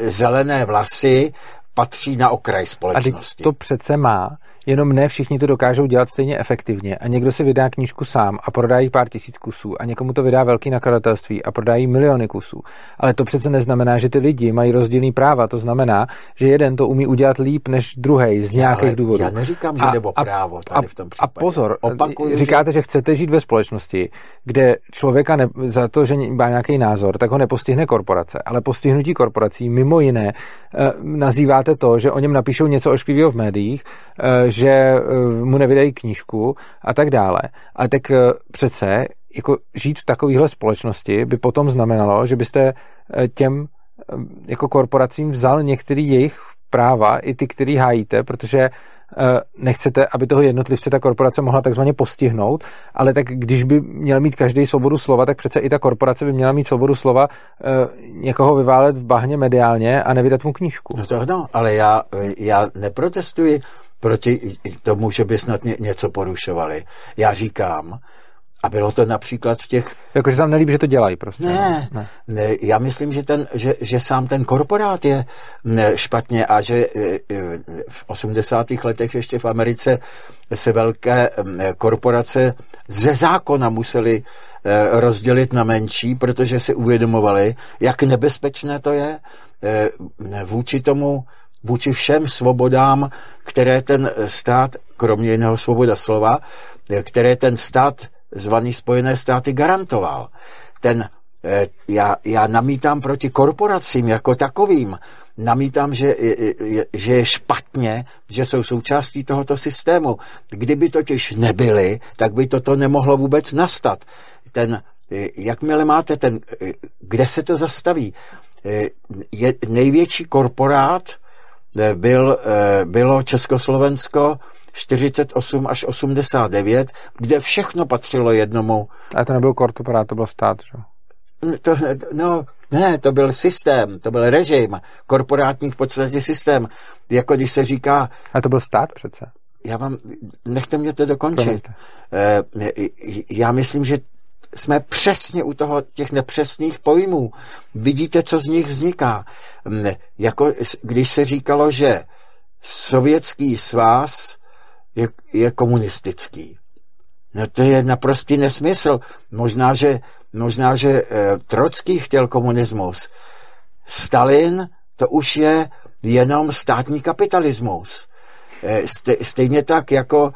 zelené vlasy, patří na okraj společnosti. A to přece má jenom ne všichni to dokážou dělat stejně efektivně a někdo si vydá knížku sám a prodá jí pár tisíc kusů a někomu to vydá velký nakladatelství a prodá jí miliony kusů. Ale to přece neznamená, že ty lidi mají rozdílný práva. To znamená, že jeden to umí udělat líp než druhý z nějakých já, důvodů. Já neříkám, že nebo právo tady a, v tom případě. A pozor, Opakuju, říkáte, že... že chcete žít ve společnosti, kde člověka ne, za to, že má nějaký názor, tak ho nepostihne korporace. Ale postihnutí korporací mimo jiné eh, nazýváte to, že o něm napíšou něco ošklivého v médiích, eh, že eh, mu nevydají knížku a tak dále. Ale tak eh, přece jako žít v takovéhle společnosti by potom znamenalo, že byste eh, těm jako korporacím vzal některý jejich práva, i ty, který hájíte, protože nechcete, aby toho jednotlivce ta korporace mohla takzvaně postihnout, ale tak když by měl mít každý svobodu slova, tak přece i ta korporace by měla mít svobodu slova někoho vyválet v bahně mediálně a nevydat mu knížku. No to no, ale já, já neprotestuji proti tomu, že by snad něco porušovali. Já říkám, a bylo to například v těch... Jakože se vám nelíbí, že to dělají prostě. Ne, ne. ne já myslím, že, ten, že, že sám ten korporát je špatně a že e, e, v 80. letech ještě v Americe se velké korporace ze zákona museli e, rozdělit na menší, protože si uvědomovali, jak nebezpečné to je vůči tomu vůči všem svobodám, které ten stát, kromě jiného svoboda slova, které ten stát zvaný Spojené státy garantoval. Ten, eh, já, já namítám proti korporacím jako takovým, namítám, že, že je špatně, že jsou součástí tohoto systému. Kdyby totiž nebyly, tak by toto nemohlo vůbec nastat. Ten, jakmile máte ten, kde se to zastaví? Je největší korporát byl, bylo Československo 48 až 89, kde všechno patřilo jednomu. A to nebyl korporát, to byl stát, že? To, no, ne, to byl systém, to byl režim, korporátní v podstatě systém, jako když se říká... A to byl stát přece. Já vám, nechte mě to dokončit. E, já myslím, že jsme přesně u toho těch nepřesných pojmů. Vidíte, co z nich vzniká. Jako když se říkalo, že sovětský svaz je, je komunistický. No to je naprostý nesmysl. Možná, že, možná, že e, Trocký chtěl komunismus. Stalin to už je jenom státní kapitalismus. E, stejně tak jako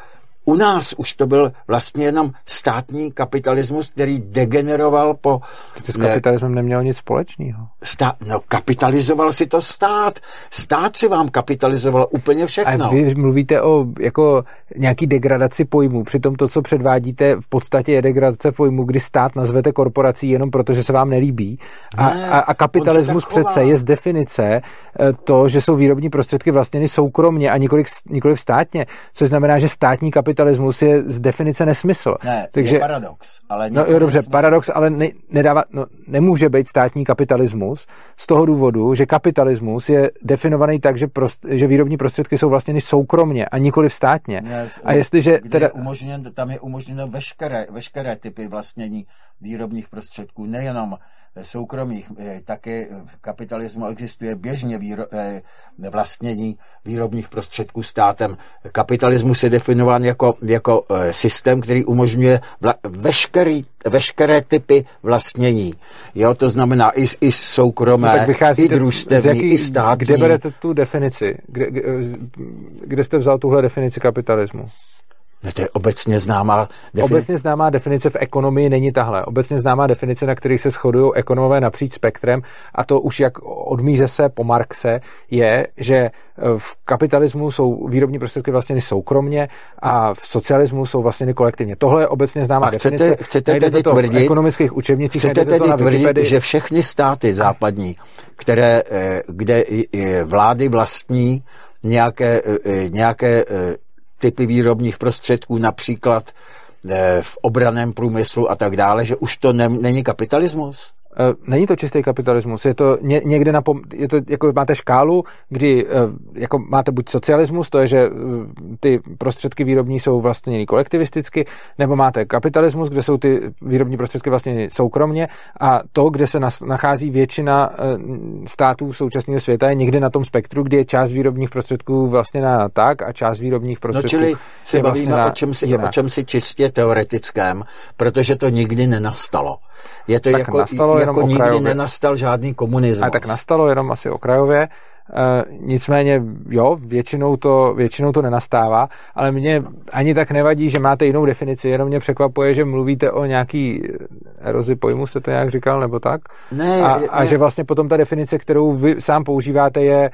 u nás už to byl vlastně jenom státní kapitalismus, který degeneroval po... Ty s kapitalismem neměl nic společného. Stát, no, kapitalizoval si to stát. Stát si vám kapitalizoval úplně všechno. A vy mluvíte o jako nějaký degradaci pojmů. Přitom to, co předvádíte, v podstatě je degradace pojmů, kdy stát nazvete korporací jenom proto, že se vám nelíbí. A, ne, a, a kapitalismus přece je z definice eh, to, že jsou výrobní prostředky vlastněny soukromně a nikoliv, nikoliv státně, což znamená, že státní kapitalismus kapitalismus je z definice nesmysl. Ne, Takže, je paradox. Ale no jo, dobře, nesmysl. paradox, ale ne, nedává, no, nemůže být státní kapitalismus z toho důvodu, že kapitalismus je definovaný tak, že, prost, že výrobní prostředky jsou vlastně soukromně a nikoli státně. Ne, a jestliže teda... Je umožněn, tam je umožněno veškeré, veškeré typy vlastnění výrobních prostředků, nejenom soukromých. Eh, také v kapitalismu existuje běžně výro, eh, vlastnění výrobních prostředků státem. Kapitalismus je definován jako, jako eh, systém, který umožňuje vla, veškerý, veškeré typy vlastnění. Jo, to znamená i, i soukromé, no, i družstevní, jaký, i státní. Kde berete tu definici? Kde, kde jste vzal tuhle definici kapitalismu? No to je obecně známá definice. Obecně známá definice v ekonomii není tahle. Obecně známá definice, na kterých se shodují ekonomové napříč spektrem, a to už jak odmíze se po Marxe, je, že v kapitalismu jsou výrobní prostředky vlastně soukromně a v socialismu jsou vlastně kolektivně. Tohle je obecně známá a chcete, definice. Chcete tedy to tvrdit, v ekonomických učebnicích, chcete tedy to tvrdit, že všechny státy západní, které, e, kde vlády vlastní nějaké, e, nějaké typy výrobních prostředků, například eh, v obraném průmyslu a tak dále, že už to ne, není kapitalismus? Eh, není to čistý kapitalismus, je to ně, někde na, je to, jako máte škálu, kdy eh, jako máte buď socialismus, to je, že eh, ty prostředky výrobní jsou vlastně kolektivisticky, nebo máte kapitalismus, kde jsou ty výrobní prostředky vlastně soukromně a to, kde se nachází většina států současného světa, je někde na tom spektru, kdy je část výrobních prostředků vlastně na tak a část výrobních prostředků No čili se bavíme vlastně o, čem si, o čem si čistě teoretickém, protože to nikdy nenastalo. Je to tak jako, nastalo jako nikdy okrajově. nenastal žádný komunismus. A tak nastalo jenom asi okrajově. E, nicméně, jo, většinou to, většinou to nenastává, ale mě ani tak nevadí, že máte jinou definici, jenom mě překvapuje, že mluvíte o nějaký erozi pojmu, jste to nějak říkal, nebo tak? Ne, a, a že vlastně potom ta definice, kterou vy sám používáte, je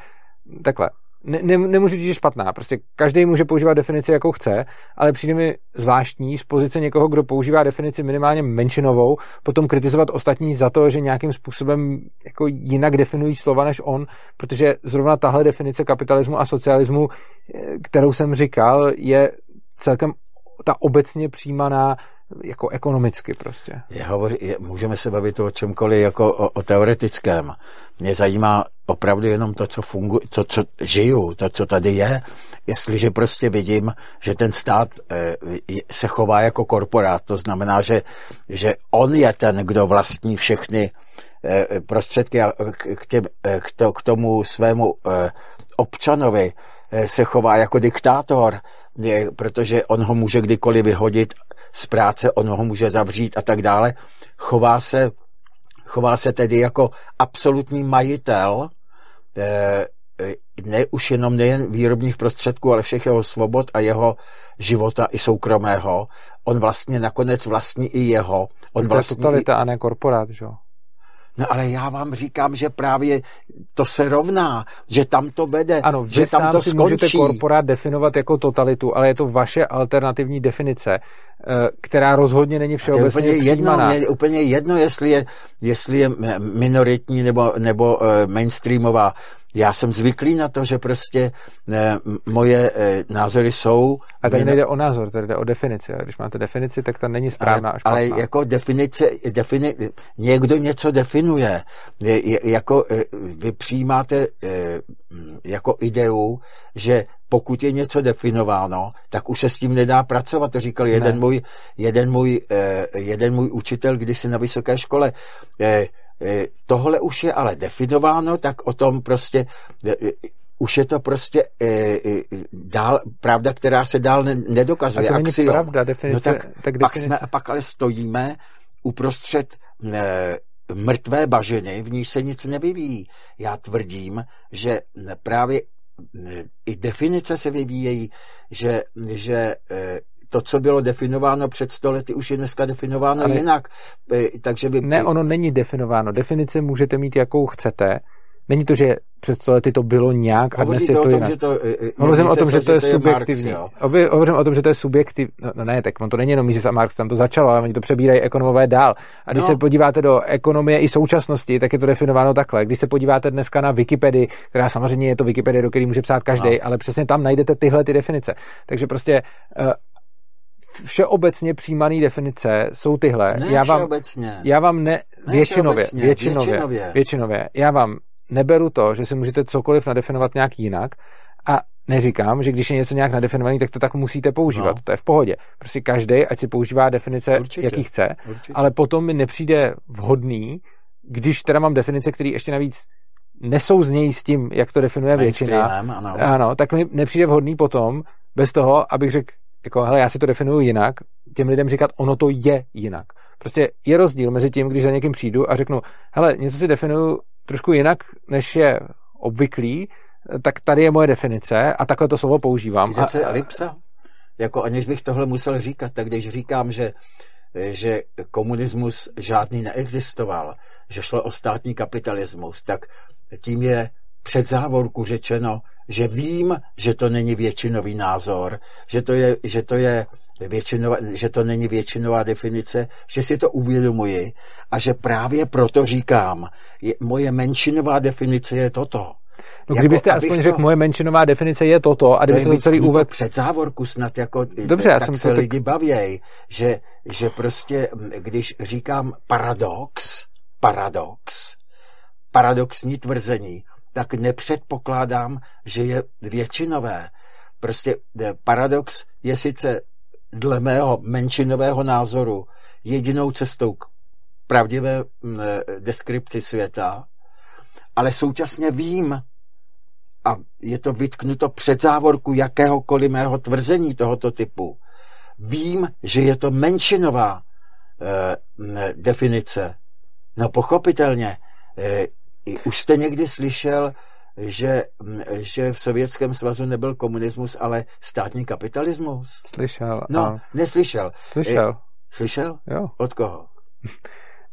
takhle ne, ne, nemůžu říct, že špatná. Prostě každý může používat definici, jakou chce, ale přijde mi zvláštní z pozice někoho, kdo používá definici minimálně menšinovou, potom kritizovat ostatní za to, že nějakým způsobem jako jinak definují slova než on, protože zrovna tahle definice kapitalismu a socialismu, eh, kterou jsem říkal, je celkem ta obecně přijímaná jako ekonomicky prostě. Je, hovoří, je, můžeme se bavit o čemkoliv jako o, o teoretickém. Mě zajímá opravdu jenom to, co funguje, to, co žiju, to, co tady je. Jestliže prostě vidím, že ten stát e, se chová jako korporát, to znamená, že, že on je ten, kdo vlastní všechny e, prostředky a k, tě, e, k, to, k tomu svému e, občanovi e, se chová jako diktátor, protože on ho může kdykoliv vyhodit z práce, on ho může zavřít a tak dále. Chová se, chová se tedy jako absolutní majitel eh, ne už jenom nejen výrobních prostředků, ale všech jeho svobod a jeho života i soukromého. On vlastně nakonec vlastní i jeho. On je totalita i... a ne korporát, že? No ale já vám říkám, že právě to se rovná, že tam to vede, ano, že tam to si skončí. můžete korporát definovat jako totalitu, ale je to vaše alternativní definice, eh, která rozhodně není všeobecně je úplně jedno, přijímaná. je úplně jedno, jestli je, jestli je minoritní nebo, nebo eh, mainstreamová. Já jsem zvyklý na to, že prostě ne, moje e, názory jsou... A tady nejde o názor, tady jde o definici. A když máte definici, tak ta není správná ale, ale jako definice, defini, někdo něco definuje. Je, je, jako e, vy přijímáte e, jako ideu, že pokud je něco definováno, tak už se s tím nedá pracovat. To říkal jeden, můj, jeden, můj, e, jeden můj učitel kdysi na vysoké škole. E, tohle už je ale definováno, tak o tom prostě e, e, už je to prostě dál, pravda, která se dál nedokazuje. A to není Axiom. pravda, definice. No tak, tak definice. Pak, jsme, pak ale stojíme uprostřed mrtvé bažiny, v níž se nic nevyvíjí. Já tvrdím, že právě i definice se vyvíjejí, že, že to, co bylo definováno před stolety, už je dneska definováno Ale jinak. E, takže by... Ne, ono není definováno. Definice můžete mít, jakou chcete. Není to, že před lety to bylo nějak a dnes je to, to jinak. Hovořím o tom, že to je, subjektivní. Hovořím o tom, že to je subjektivní. No, no ne, tak on to není jenom Mises a Marx, tam to začalo, ale oni to přebírají ekonomové dál. A když no. se podíváte do ekonomie i současnosti, tak je to definováno takhle. Když se podíváte dneska na Wikipedii, která samozřejmě je to Wikipedie, do které může psát každý, no. ale přesně tam najdete tyhle ty definice. Takže prostě uh, všeobecně přijímané definice jsou tyhle. Ne já vám, všeobecně. Já vám ne, ne většinově, většinově, většinově, většinově. Já vám neberu to, že si můžete cokoliv nadefinovat nějak jinak a neříkám, že když je něco nějak nadefinovaný, tak to tak musíte používat. No. To je v pohodě. Prostě každý, ať si používá definice, Určitě. jaký chce, Určitě. ale potom mi nepřijde vhodný, když teda mám definice, které ještě navíc nesouznějí s tím, jak to definuje většina, ano. ano, tak mi nepřijde vhodný potom, bez toho, abych řekl, jako, hele, já si to definuju jinak, těm lidem říkat, ono to je jinak. Prostě je rozdíl mezi tím, když za někým přijdu a řeknu, hele, něco si definuju trošku jinak, než je obvyklý, tak tady je moje definice a takhle to slovo používám. Je elipsa? Jako aniž bych tohle musel říkat, tak když říkám, že, že komunismus žádný neexistoval, že šlo o státní kapitalismus, tak tím je před závorku řečeno, že vím, že to není většinový názor, že to je, že to je většinová, že to není většinová definice, že si to uvědomuji a že právě proto říkám, je, moje menšinová definice je toto. No, kdybyste jako, aspoň to, řekl, moje menšinová definice je toto, a kdybyste to celý úvod... Před závorku snad jako, Dobře, já tak jsem se to lidi tak... bavěj, že, že prostě, když říkám paradox, paradox, paradoxní tvrzení, tak nepředpokládám, že je většinové. Prostě eh, paradox je sice dle mého menšinového názoru jedinou cestou k pravdivé mm, eh, deskripci světa, ale současně vím, a je to vytknuto před závorku jakéhokoliv mého tvrzení tohoto typu, vím, že je to menšinová eh, definice. No pochopitelně, už jste někdy slyšel, že, že v Sovětském svazu nebyl komunismus, ale státní kapitalismus? Slyšel. No, a... neslyšel. Slyšel. E, slyšel? Jo. Od koho?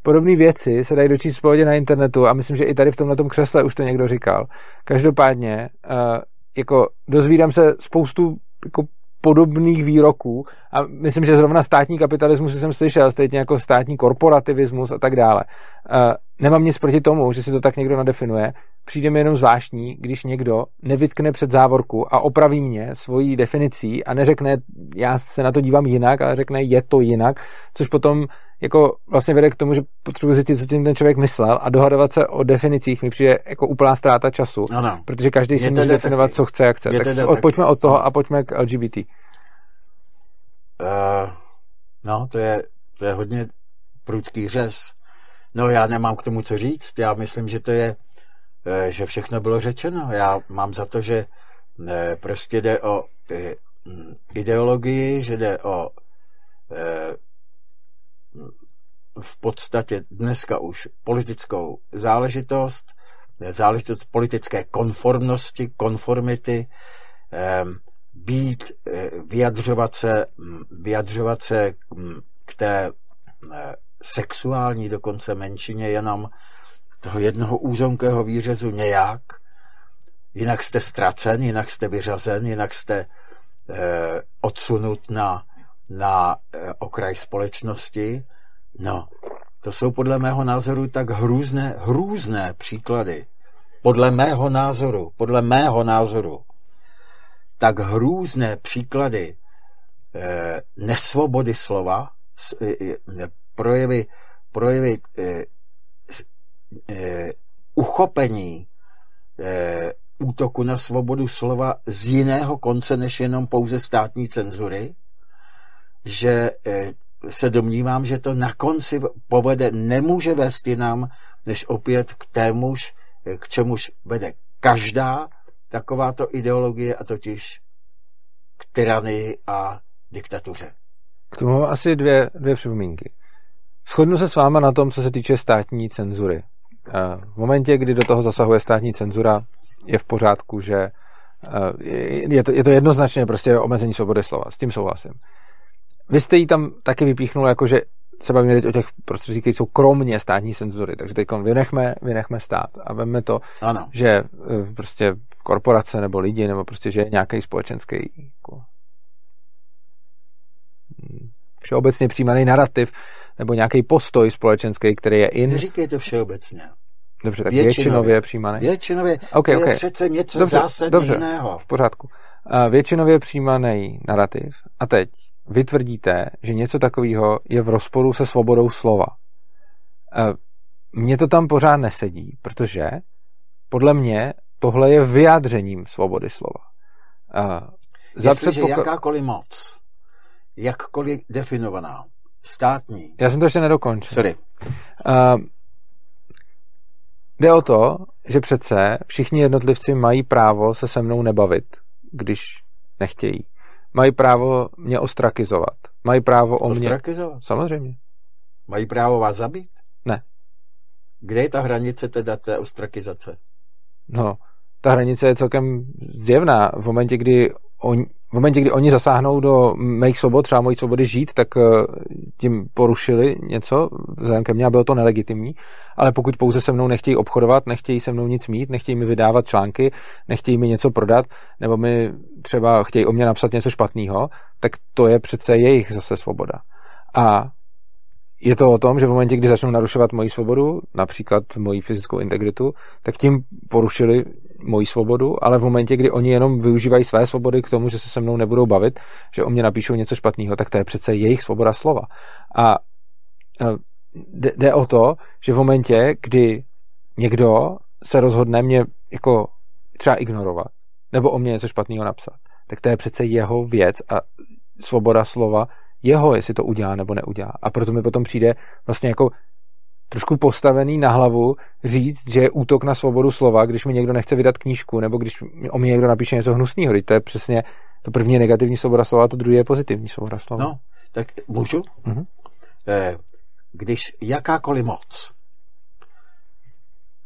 Podobné věci se dají dočíst v pohodě na internetu a myslím, že i tady v tomhle křesle už to někdo říkal. Každopádně, uh, jako dozvídám se spoustu jako podobných výroků a myslím, že zrovna státní kapitalismus jsem slyšel, stejně jako státní korporativismus a tak dále. Uh, nemám nic proti tomu, že si to tak někdo nadefinuje. Přijde mi jenom zvláštní, když někdo nevytkne před závorku a opraví mě svojí definicí a neřekne, já se na to dívám jinak, ale řekne, je to jinak, což potom jako vlastně vede k tomu, že potřebuji zjistit, co tím ten člověk myslel a dohadovat se o definicích mi přijde jako úplná ztráta času, ano. protože každý si může definovat, taky. co chce, jak chce. tak taky. pojďme od toho a pojďme k LGBT. Uh, eh, no, to je, to je hodně prudký řez. No já nemám k tomu co říct. Já myslím, že to je, eh, že všechno bylo řečeno. Já mám za to, že eh, prostě jde o ideologii, že jde o v podstatě dneska už politickou záležitost, záležitost politické konformnosti, konformity, být, eh, vyjadřovat se, vyjadřovat se k té eh, sexuální dokonce menšině jenom toho jednoho úzonkého výřezu nějak, jinak jste ztracen, jinak jste vyřazen, jinak jste eh, odsunut na, na eh, okraj společnosti. No, to jsou podle mého názoru tak hrůzné, hrůzné příklady. Podle mého názoru, podle mého názoru, tak hrůzné příklady eh, nesvobody slova, projevy, projevy eh, eh, uchopení eh, útoku na svobodu slova z jiného konce než jenom pouze státní cenzury, že eh, se domnívám, že to na konci povede, nemůže vést jinam, než opět k témuž, k čemuž vede každá takováto ideologie, a totiž k tyranii a diktatuře. K tomu asi dvě, dvě připomínky. Shodnu se s váma na tom, co se týče státní cenzury. V momentě, kdy do toho zasahuje státní cenzura, je v pořádku, že je to, je to jednoznačně prostě omezení svobody slova. S tím souhlasím. Vy jste ji tam taky vypíchnul, jako že se bavíme teď o těch prostředcích, které jsou kromě státní cenzury, takže teď vynechme, vynechme stát a veme to, ano. že e, prostě korporace nebo lidi, nebo prostě, že je nějaký společenský jako, hm, všeobecně přijímaný narrativ, nebo nějaký postoj společenský, který je in. Neříkej to všeobecně. Dobře, tak většinově, většinově přijímaný. Většinově, okay, to okay. je přece něco dobře, zásadně dobře, jiného. v pořádku. Uh, většinově přijímaný narrativ. A teď vy tvrdíte, že něco takového je v rozporu se svobodou slova. Uh, mně to tam pořád nesedí, protože podle mě tohle je vyjádřením svobody slova. Uh, Jestliže předpokl... jakákoliv moc, jakkoliv definovaná, státní. Já jsem to ještě nedokončil. Sorry. Uh, jde o to, že přece všichni jednotlivci mají právo se se mnou nebavit, když nechtějí. Mají právo mě ostrakizovat. Mají právo o mě... Ostrakizovat? Samozřejmě. Mají právo vás zabít? Ne. Kde je ta hranice teda té ostrakizace? No, ta hranice je celkem zjevná. V momentě, kdy on, v momentě, kdy oni zasáhnou do mých svobod, třeba mojí svobody žít, tak eh, tím porušili něco vzhledem ke mně a bylo to nelegitimní. Ale pokud pouze se mnou nechtějí obchodovat, nechtějí se mnou nic mít, nechtějí mi vydávat články, nechtějí mi něco prodat, nebo mi třeba chtějí o mě napsat něco špatného, tak to je přece jejich zase svoboda. A je to o tom, že v momentě, kdy začnou narušovat moji svobodu, například moji fyzickou integritu, tak tím porušili moji svobodu, ale v momentě, kdy oni jenom využívají své svobody k tomu, že se se mnou nebudou bavit, že o mě napíšou něco špatného, tak to je přece jejich svoboda slova. A jde o to, že v momentě, kdy někdo se rozhodne mě jako třeba ignorovat, nebo o mě něco špatného napsat, tak to je přece jeho věc a svoboda slova jeho, jestli to udělá nebo neudělá. A proto mi potom přijde vlastně jako trošku postavený na hlavu říct, že je útok na svobodu slova, když mi někdo nechce vydat knížku, nebo když o mě někdo napíše něco hnusného. To je přesně to první je negativní svoboda slova, a to druhé je pozitivní svoboda slova. No, tak můžu? Mm-hmm. Když jakákoliv moc,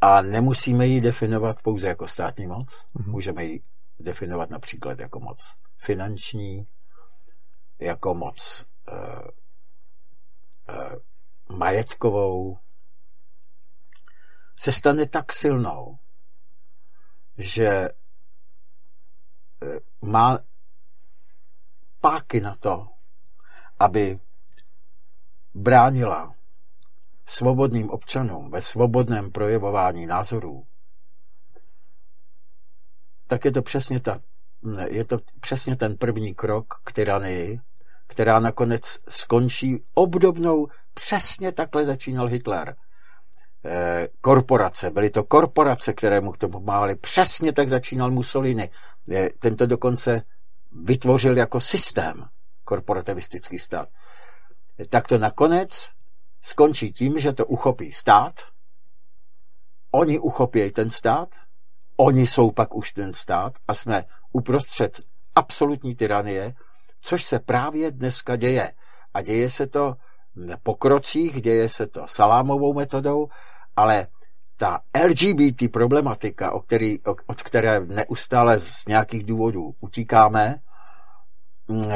a nemusíme ji definovat pouze jako státní moc, mm-hmm. můžeme ji definovat například jako moc finanční, jako moc uh, uh, majetkovou, se stane tak silnou, že uh, má páky na to, aby bránila svobodným občanům ve svobodném projevování názorů, tak je to přesně ta je to přesně ten první krok k tyranii, která nakonec skončí obdobnou, přesně takhle začínal Hitler. E, korporace, byly to korporace, které mu k tomu pomáhaly. Přesně tak začínal Mussolini. E, tento dokonce vytvořil jako systém korporativistický stát. E, tak to nakonec skončí tím, že to uchopí stát, oni uchopí ten stát, oni jsou pak už ten stát a jsme uprostřed absolutní tyranie, což se právě dneska děje. A děje se to po krocích, děje se to salámovou metodou, ale ta LGBT problematika, o který, od které neustále z nějakých důvodů utíkáme, mm,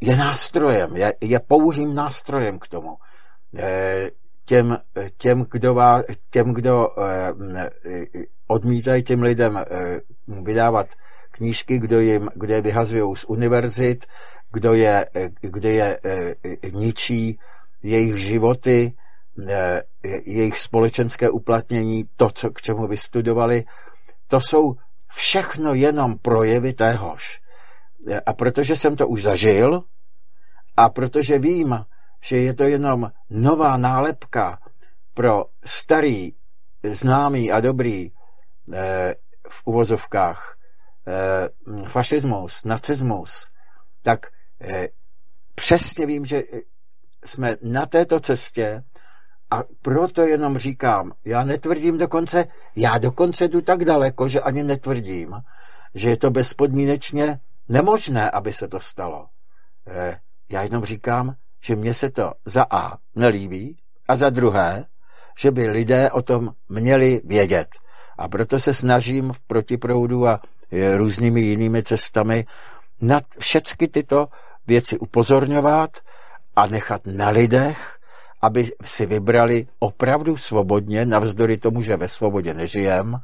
je nástrojem, je, je pouhým nástrojem k tomu. těm, těm, kdo, těm, kdo eh, odmítají těm lidem vydávat knížky, kdo, jim, kdo je vyhazují z univerzit, kdo je, eh, kdo je ničí jejich životy, jejich společenské uplatnění, to, co, k čemu vystudovali, to jsou všechno jenom projevy téhož. A protože jsem to už zažil a protože vím, že je to jenom nová nálepka pro starý, známý a dobrý eh, v uvozovkách eh, fašismus, nacismus, tak eh, přesně vím, že jsme na této cestě a proto jenom říkám, já netvrdím dokonce, já dokonce jdu tak daleko, že ani netvrdím, že je to bezpodmínečně nemožné, aby se to stalo. Eh, já jenom říkám, že mně se to za A nelíbí a za druhé, že by lidé o tom měli vědět. A proto se snažím v protiproudu a eh, různými jinými cestami na všechny tyto věci upozorňovat a nechat na lidech, aby si vybrali opravdu svobodně, navzdory tomu, že ve svobodě nežijem,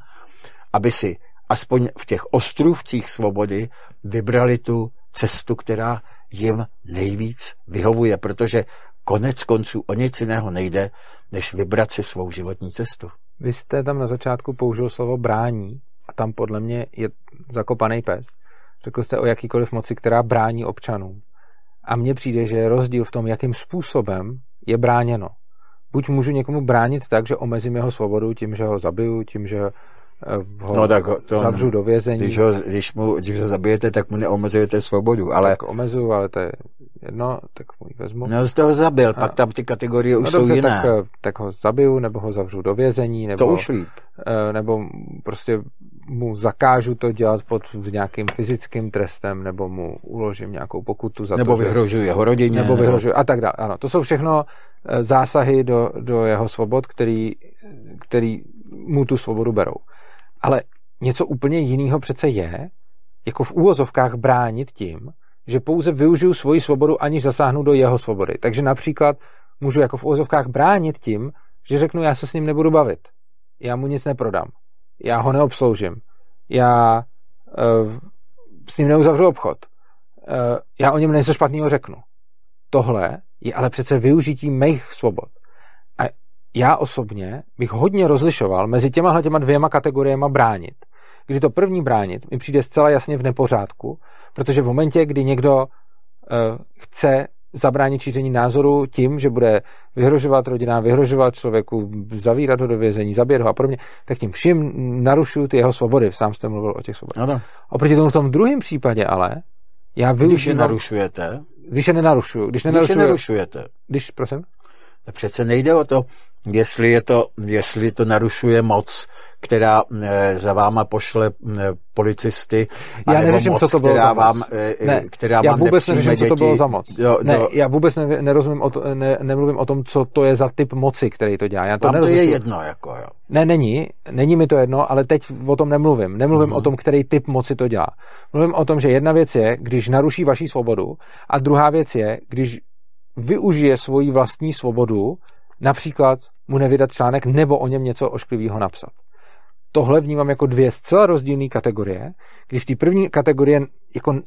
aby si aspoň v těch ostrůvcích svobody vybrali tu cestu, která jim nejvíc vyhovuje, protože konec konců o nic jiného nejde, než vybrat si svou životní cestu. Vy jste tam na začátku použil slovo brání tam podle mě je zakopaný pes. Řekl jste o jakýkoliv moci, která brání občanům. A mně přijde, že je rozdíl v tom, jakým způsobem je bráněno. Buď můžu někomu bránit tak, že omezím jeho svobodu tím, že ho zabiju, tím, že ho no, tak to, zavřu do vězení. Když ho, když, mu, když ho zabijete, tak mu neomezujete svobodu. Ale... Tak omezuju, ale to je jedno, tak mu ji vezmu. No, jste ho zabil, a... pak tam ty kategorie už no, dobře, jsou jiné. Tak, eh, tak ho zabiju, nebo ho zavřu do vězení, nebo, to už líp. Eh, nebo prostě mu zakážu to dělat pod nějakým fyzickým trestem, nebo mu uložím nějakou pokutu za nebo to, vyhrožuji jeho rodině. Nebo vyhrožuji a tak dále. Ano, to jsou všechno zásahy do, do jeho svobod, který, který mu tu svobodu berou. Ale něco úplně jiného přece je, jako v úvozovkách bránit tím, že pouze využiju svoji svobodu, aniž zasáhnu do jeho svobody. Takže například můžu jako v úvozovkách bránit tím, že řeknu, já se s ním nebudu bavit. Já mu nic neprodám. Já ho neobsloužím. Já uh, s ním neuzavřu obchod. Uh, já o něm něco špatného řeknu. Tohle je ale přece využití mých svobod já osobně bych hodně rozlišoval mezi těma těma dvěma kategoriemi bránit. Kdy to první bránit mi přijde zcela jasně v nepořádku, protože v momentě, kdy někdo uh, chce zabránit šíření názoru tím, že bude vyhrožovat rodinám, vyhrožovat člověku, zavírat ho do vězení, zabít ho a podobně, tak tím vším narušuju ty jeho svobody. Sám jste mluvil o těch svobodách. Ano. Oproti tomu v tom druhém případě ale, já využívám... Když je narušujete? Když je nenarušuju. Když, když je narušujete. Když, prosím? Přece nejde o to, jestli, je to, jestli to narušuje moc, která e, za váma pošle e, policisty, já neřeším, moc, co to bylo která vám, e, ne, která já vám vůbec neřeším, děti, co to bylo za moc. Do, ne, do... já vůbec ne, nerozumím o to, ne, nemluvím o tom, co to je za typ moci, který to dělá. Já to, to je jedno, jako jo. Ne, není, není mi to jedno, ale teď o tom nemluvím. Nemluvím mm. o tom, který typ moci to dělá. Mluvím o tom, že jedna věc je, když naruší vaši svobodu, a druhá věc je, když využije svoji vlastní svobodu, například mu nevydat článek nebo o něm něco ošklivého napsat. Tohle vnímám jako dvě zcela rozdílné kategorie, kdy v té první kategorii jako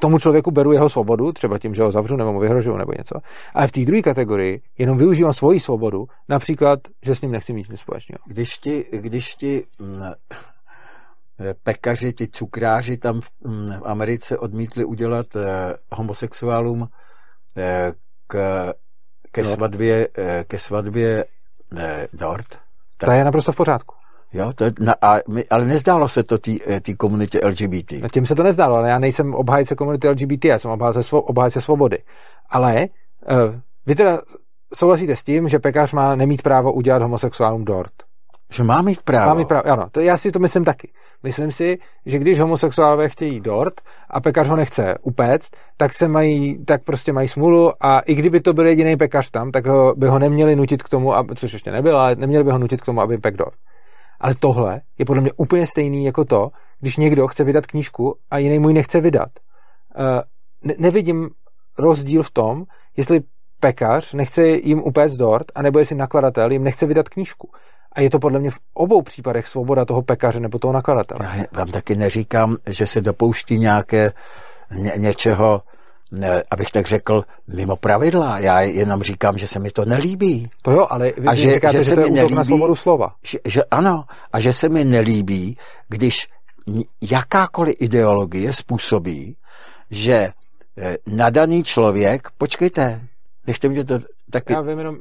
tomu člověku beru jeho svobodu, třeba tím, že ho zavřu nebo mu vyhrožuju nebo něco, ale v té druhé kategorii jenom využívám svoji svobodu, například, že s ním nechci mít nic společného. Když ti, když ti mm, pekaři, ti cukráři tam v, mm, v Americe odmítli udělat eh, homosexuálům eh, k, ke no. svatbě, eh, ke svatbě ne, dort. Tak, to je naprosto v pořádku. Jo, to je, na, a, ale nezdálo se to té eh, komunitě LGBT. No, tím se to nezdálo, ale já nejsem obhájce komunity LGBT, já jsem obhájce, svo, obhájce svobody. Ale uh, vy teda souhlasíte s tím, že pekař má nemít právo udělat homosexuálům dort? Že má mít právo. Má mít právo, ano. To já si to myslím taky. Myslím si, že když homosexuálové chtějí dort a pekař ho nechce upéct, tak se mají, tak prostě mají smůlu a i kdyby to byl jediný pekař tam, tak ho, by ho neměli nutit k tomu, aby, což ještě nebyl, ale neměli by ho nutit k tomu, aby pek dort. Ale tohle je podle mě úplně stejný jako to, když někdo chce vydat knížku a jiný mu ji nechce vydat. Uh, ne, nevidím rozdíl v tom, jestli pekař nechce jim upéct dort, anebo jestli nakladatel jim nechce vydat knížku. A je to podle mě v obou případech svoboda toho pekaře nebo toho nakladatele. Já vám taky neříkám, že se dopouští nějaké ně, něčeho, ne, abych tak řekl, mimo pravidla. Já jenom říkám, že se mi to nelíbí. To jo, ale vy, a že, říkáte, že, se že to mi je nelíbí, na svobodu slova. Že, že ano, a že se mi nelíbí, když jakákoliv ideologie způsobí, že eh, nadaný člověk, počkejte, nechte mě to taky... Já vím jenom,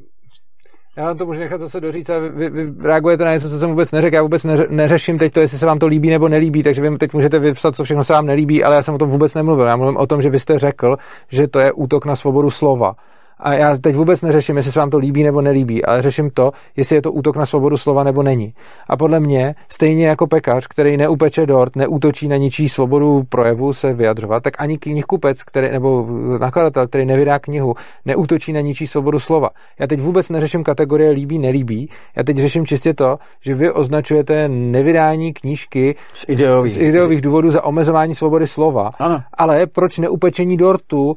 já vám to můžu nechat zase doříct a vy, vy, reagujete na něco, co jsem vůbec neřekl. Já vůbec neře, neřeším teď to, jestli se vám to líbí nebo nelíbí, takže vy teď můžete vypsat, co všechno se vám nelíbí, ale já jsem o tom vůbec nemluvil. Já mluvím o tom, že vy jste řekl, že to je útok na svobodu slova. A já teď vůbec neřeším, jestli se vám to líbí nebo nelíbí, ale řeším to, jestli je to útok na svobodu slova nebo není. A podle mě, stejně jako pekař, který neupeče dort, neútočí na ničí svobodu projevu se vyjadřovat, tak ani knihkupec, který, nebo nakladatel, který nevydá knihu, neútočí na ničí svobodu slova. Já teď vůbec neřeším kategorie líbí, nelíbí. Já teď řeším čistě to, že vy označujete nevydání knížky z ideových, z ideových důvodů za omezování svobody slova. Ano. Ale proč neupečení dortu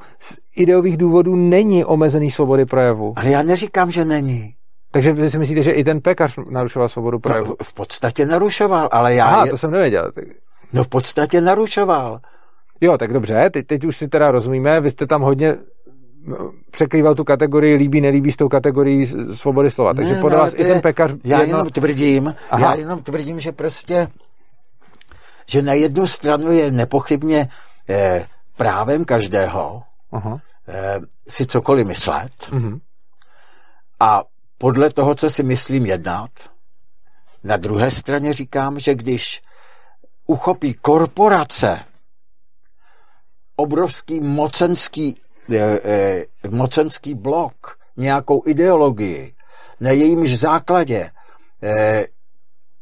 ideových důvodů není omezený svobody projevu. Ale já neříkám, že není. Takže vy si myslíte, že i ten pekař narušoval svobodu projevu? No, v podstatě narušoval, ale já... Aha, je... to jsem nevěděl. No v podstatě narušoval. Jo, tak dobře, teď, teď už si teda rozumíme, vy jste tam hodně no, překrýval tu kategorii líbí, nelíbí s tou kategorií svobody slova. Takže ne, podle no, vás i ten pekař... Já jedno... jenom tvrdím, Aha. já jenom tvrdím, že prostě, že na jednu stranu je nepochybně eh, právem každého, Aha. Eh, si cokoliv myslet uh-huh. a podle toho, co si myslím jednat. Na druhé straně říkám, že když uchopí korporace obrovský mocenský, eh, eh, mocenský blok, nějakou ideologii, na jejímž základě eh,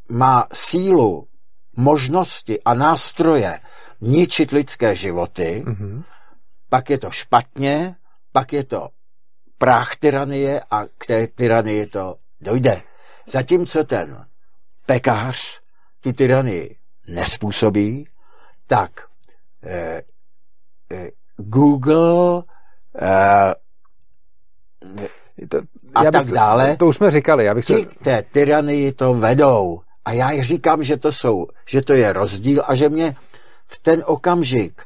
má sílu, možnosti a nástroje ničit lidské životy, mm-hmm pak je to špatně, pak je to práh tyranie a k té tyranii to dojde. Zatímco ten pekař tu tyranii nespůsobí, tak eh, eh, Google eh, to, a já bych, tak dále. To už jsme říkali. Já bych ti to... té tyranii to vedou. A já říkám, že to jsou, že to je rozdíl a že mě v ten okamžik,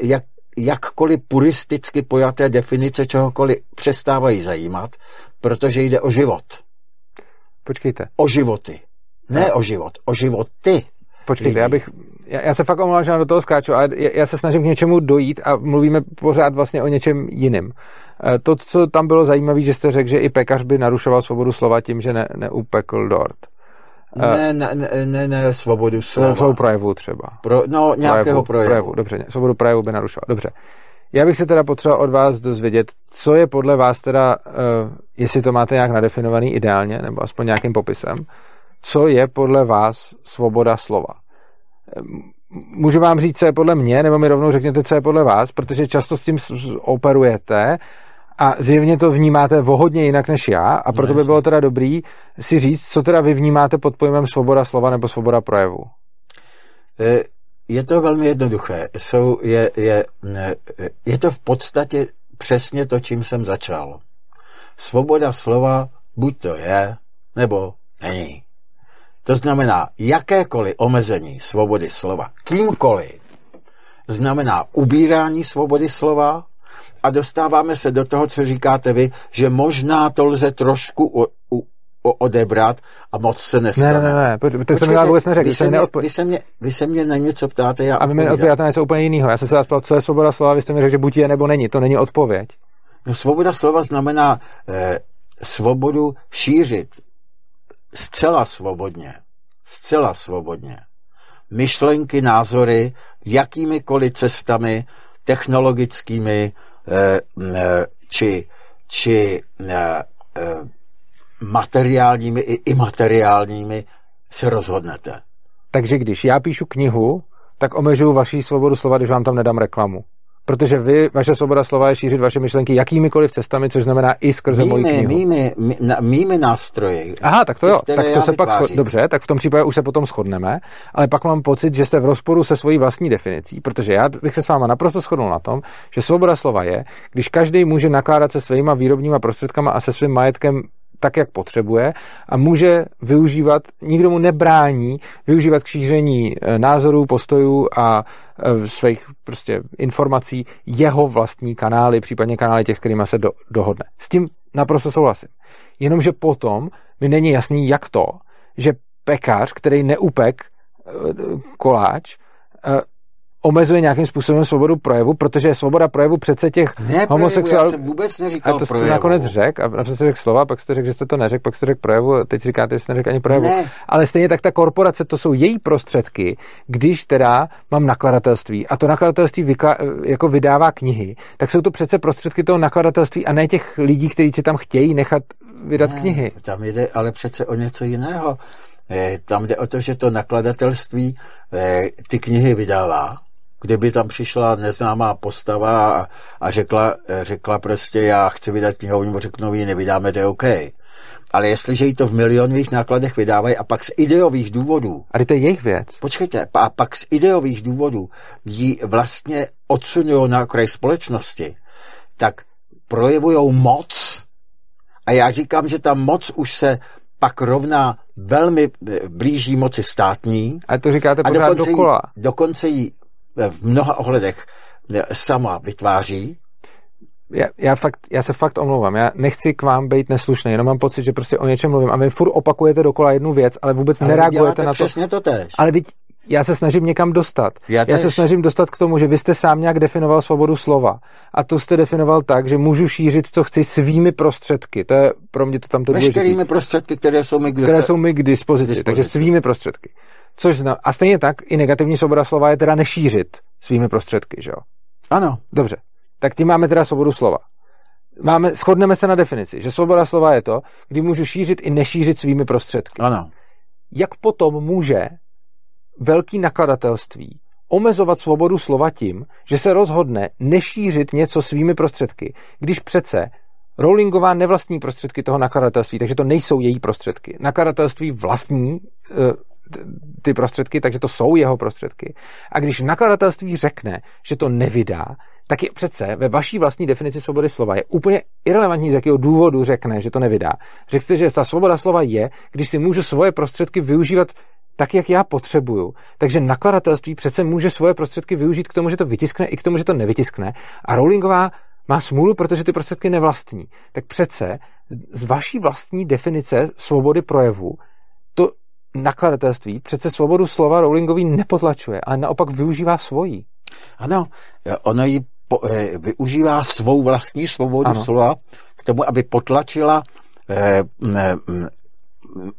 jak jakkoliv puristicky pojaté definice čehokoliv přestávají zajímat, protože jde o život. Počkejte. O životy. Ne no. o život, o životy. Počkejte, lidí. já bych, já, já se fakt omlouvám, že do toho skáču, ale já se snažím k něčemu dojít a mluvíme pořád vlastně o něčem jiném. Eh, to, co tam bylo zajímavé, že jste řekl, že i pekař by narušoval svobodu slova tím, že ne, neupekl dort. Ne, ne, ne, ne, ne svobodu slova. Svou projevu třeba. Pro, no, nějakého projevu, projevu. projevu. Dobře, svobodu projevu by narušoval. Dobře. Já bych se teda potřeboval od vás dozvědět, co je podle vás teda, uh, jestli to máte nějak nadefinovaný ideálně, nebo aspoň nějakým popisem, co je podle vás svoboda slova. Můžu vám říct, co je podle mě, nebo mi rovnou řekněte, co je podle vás, protože často s tím operujete a zjevně to vnímáte vohodně jinak než já a proto by bylo teda dobrý si říct, co teda vy vnímáte pod pojmem svoboda slova nebo svoboda projevu. E, je to velmi jednoduché. Jsou, je, je, je to v podstatě přesně to, čím jsem začal. Svoboda slova buď to je, nebo není. To znamená, jakékoliv omezení svobody slova kýmkoliv znamená ubírání svobody slova a dostáváme se do toho, co říkáte vy, že možná to lze trošku o, o, odebrat a moc se nestane. Ne, ne, ne, ne. ty jsem vůbec neřekl. Vy se, mě, neodpo... vy, se mě, vy se mě na něco ptáte, já A vy mi odpovídáte na něco úplně jiného. Já jsem se vás ptal, co je svoboda slova, vy jste mi řekl, že buď je nebo není. To není odpověď. No, svoboda slova znamená eh, svobodu šířit zcela svobodně. Zcela svobodně. Myšlenky, názory, jakýmikoliv cestami, technologickými, Eh, eh, či, či eh, materiálními i imateriálními se rozhodnete. Takže když já píšu knihu, tak omežuju vaši svobodu slova, když vám tam nedám reklamu. Protože vy, vaše svoboda slova je šířit vaše myšlenky jakýmikoliv cestami, což znamená i skrze moji knihu. Mými, mými, mými nástroji. Aha, tak to jo, tak to se pak schod... dobře, tak v tom případě už se potom shodneme, ale pak mám pocit, že jste v rozporu se svojí vlastní definicí, protože já bych se s váma naprosto shodnul na tom, že svoboda slova je, když každý může nakládat se svýma výrobníma prostředkama a se svým majetkem tak, jak potřebuje a může využívat, nikdo mu nebrání využívat k šíření eh, názorů, postojů a eh, svých prostě informací jeho vlastní kanály, případně kanály těch, s kterými se do, dohodne. S tím naprosto souhlasím. Jenomže potom mi není jasný, jak to, že pekař, který neupek eh, koláč, omezuje nějakým způsobem svobodu projevu, protože je svoboda projevu přece těch ne, homosexuálů. Já jsem vůbec neříkal A to projevu. jste nakonec řekl, a napřed jste řekl slova, pak jste řekl, že jste to neřekl, pak jste řekl projevu, a teď říkáte, že jste neřekl ani projevu. Ne. Ale stejně tak ta korporace, to jsou její prostředky, když teda mám nakladatelství a to nakladatelství vykla, jako vydává knihy, tak jsou to přece prostředky toho nakladatelství a ne těch lidí, kteří si tam chtějí nechat vydat ne, knihy. Tam jde ale přece o něco jiného. Eh, tam jde o to, že to nakladatelství eh, ty knihy vydává kdyby tam přišla neznámá postava a, a řekla, řekla prostě, já chci vydat knihu, oni řeknou, ji nevydáme, to je OK. Ale jestliže jí to v milionových nákladech vydávají a pak z ideových důvodů... A to je jejich věc. Počkejte, a pak z ideových důvodů ji vlastně odsunují na okraj společnosti, tak projevují moc. A já říkám, že ta moc už se pak rovná velmi blíží moci státní. A to říkáte pořád a dokonce dokola. Jí, dokonce ji v mnoha ohledech sama vytváří. Já, já, fakt, já se fakt omlouvám, já nechci k vám být neslušný, jenom mám pocit, že prostě o něčem mluvím a vy furt opakujete dokola jednu věc, ale vůbec ale nereagujete na to. přesně to tež. Ale teď já se snažím někam dostat. Já, já se snažím dostat k tomu, že vy jste sám nějak definoval svobodu slova. A to jste definoval tak, že můžu šířit, co chci svými prostředky. To je pro mě to tam to Veškerými prostředky, které jsou mi k, které jsou mi k dispozici, dispozici. Takže svými prostředky. Což zna, a stejně tak i negativní svoboda slova je teda nešířit svými prostředky, že jo? Ano. Dobře. Tak tím máme teda svobodu slova. Máme, shodneme se na definici, že svoboda slova je to, kdy můžu šířit i nešířit svými prostředky. Ano. Jak potom může velký nakladatelství omezovat svobodu slova tím, že se rozhodne nešířit něco svými prostředky, když přece Rowlingová nevlastní prostředky toho nakladatelství, takže to nejsou její prostředky. Nakladatelství vlastní eh, ty prostředky, takže to jsou jeho prostředky. A když nakladatelství řekne, že to nevydá, tak je přece ve vaší vlastní definici svobody slova je úplně irrelevantní, z jakého důvodu řekne, že to nevydá. Řekněte, že ta svoboda slova je, když si můžu svoje prostředky využívat tak, jak já potřebuju. Takže nakladatelství přece může svoje prostředky využít k tomu, že to vytiskne, i k tomu, že to nevytiskne. A Rowlingová má smůlu, protože ty prostředky nevlastní. Tak přece z vaší vlastní definice svobody projevu nakladatelství přece svobodu slova Rowlingový nepotlačuje, ale naopak využívá svoji. Ano, ono ji po, e, využívá svou vlastní svobodu ano. slova k tomu, aby potlačila e, e,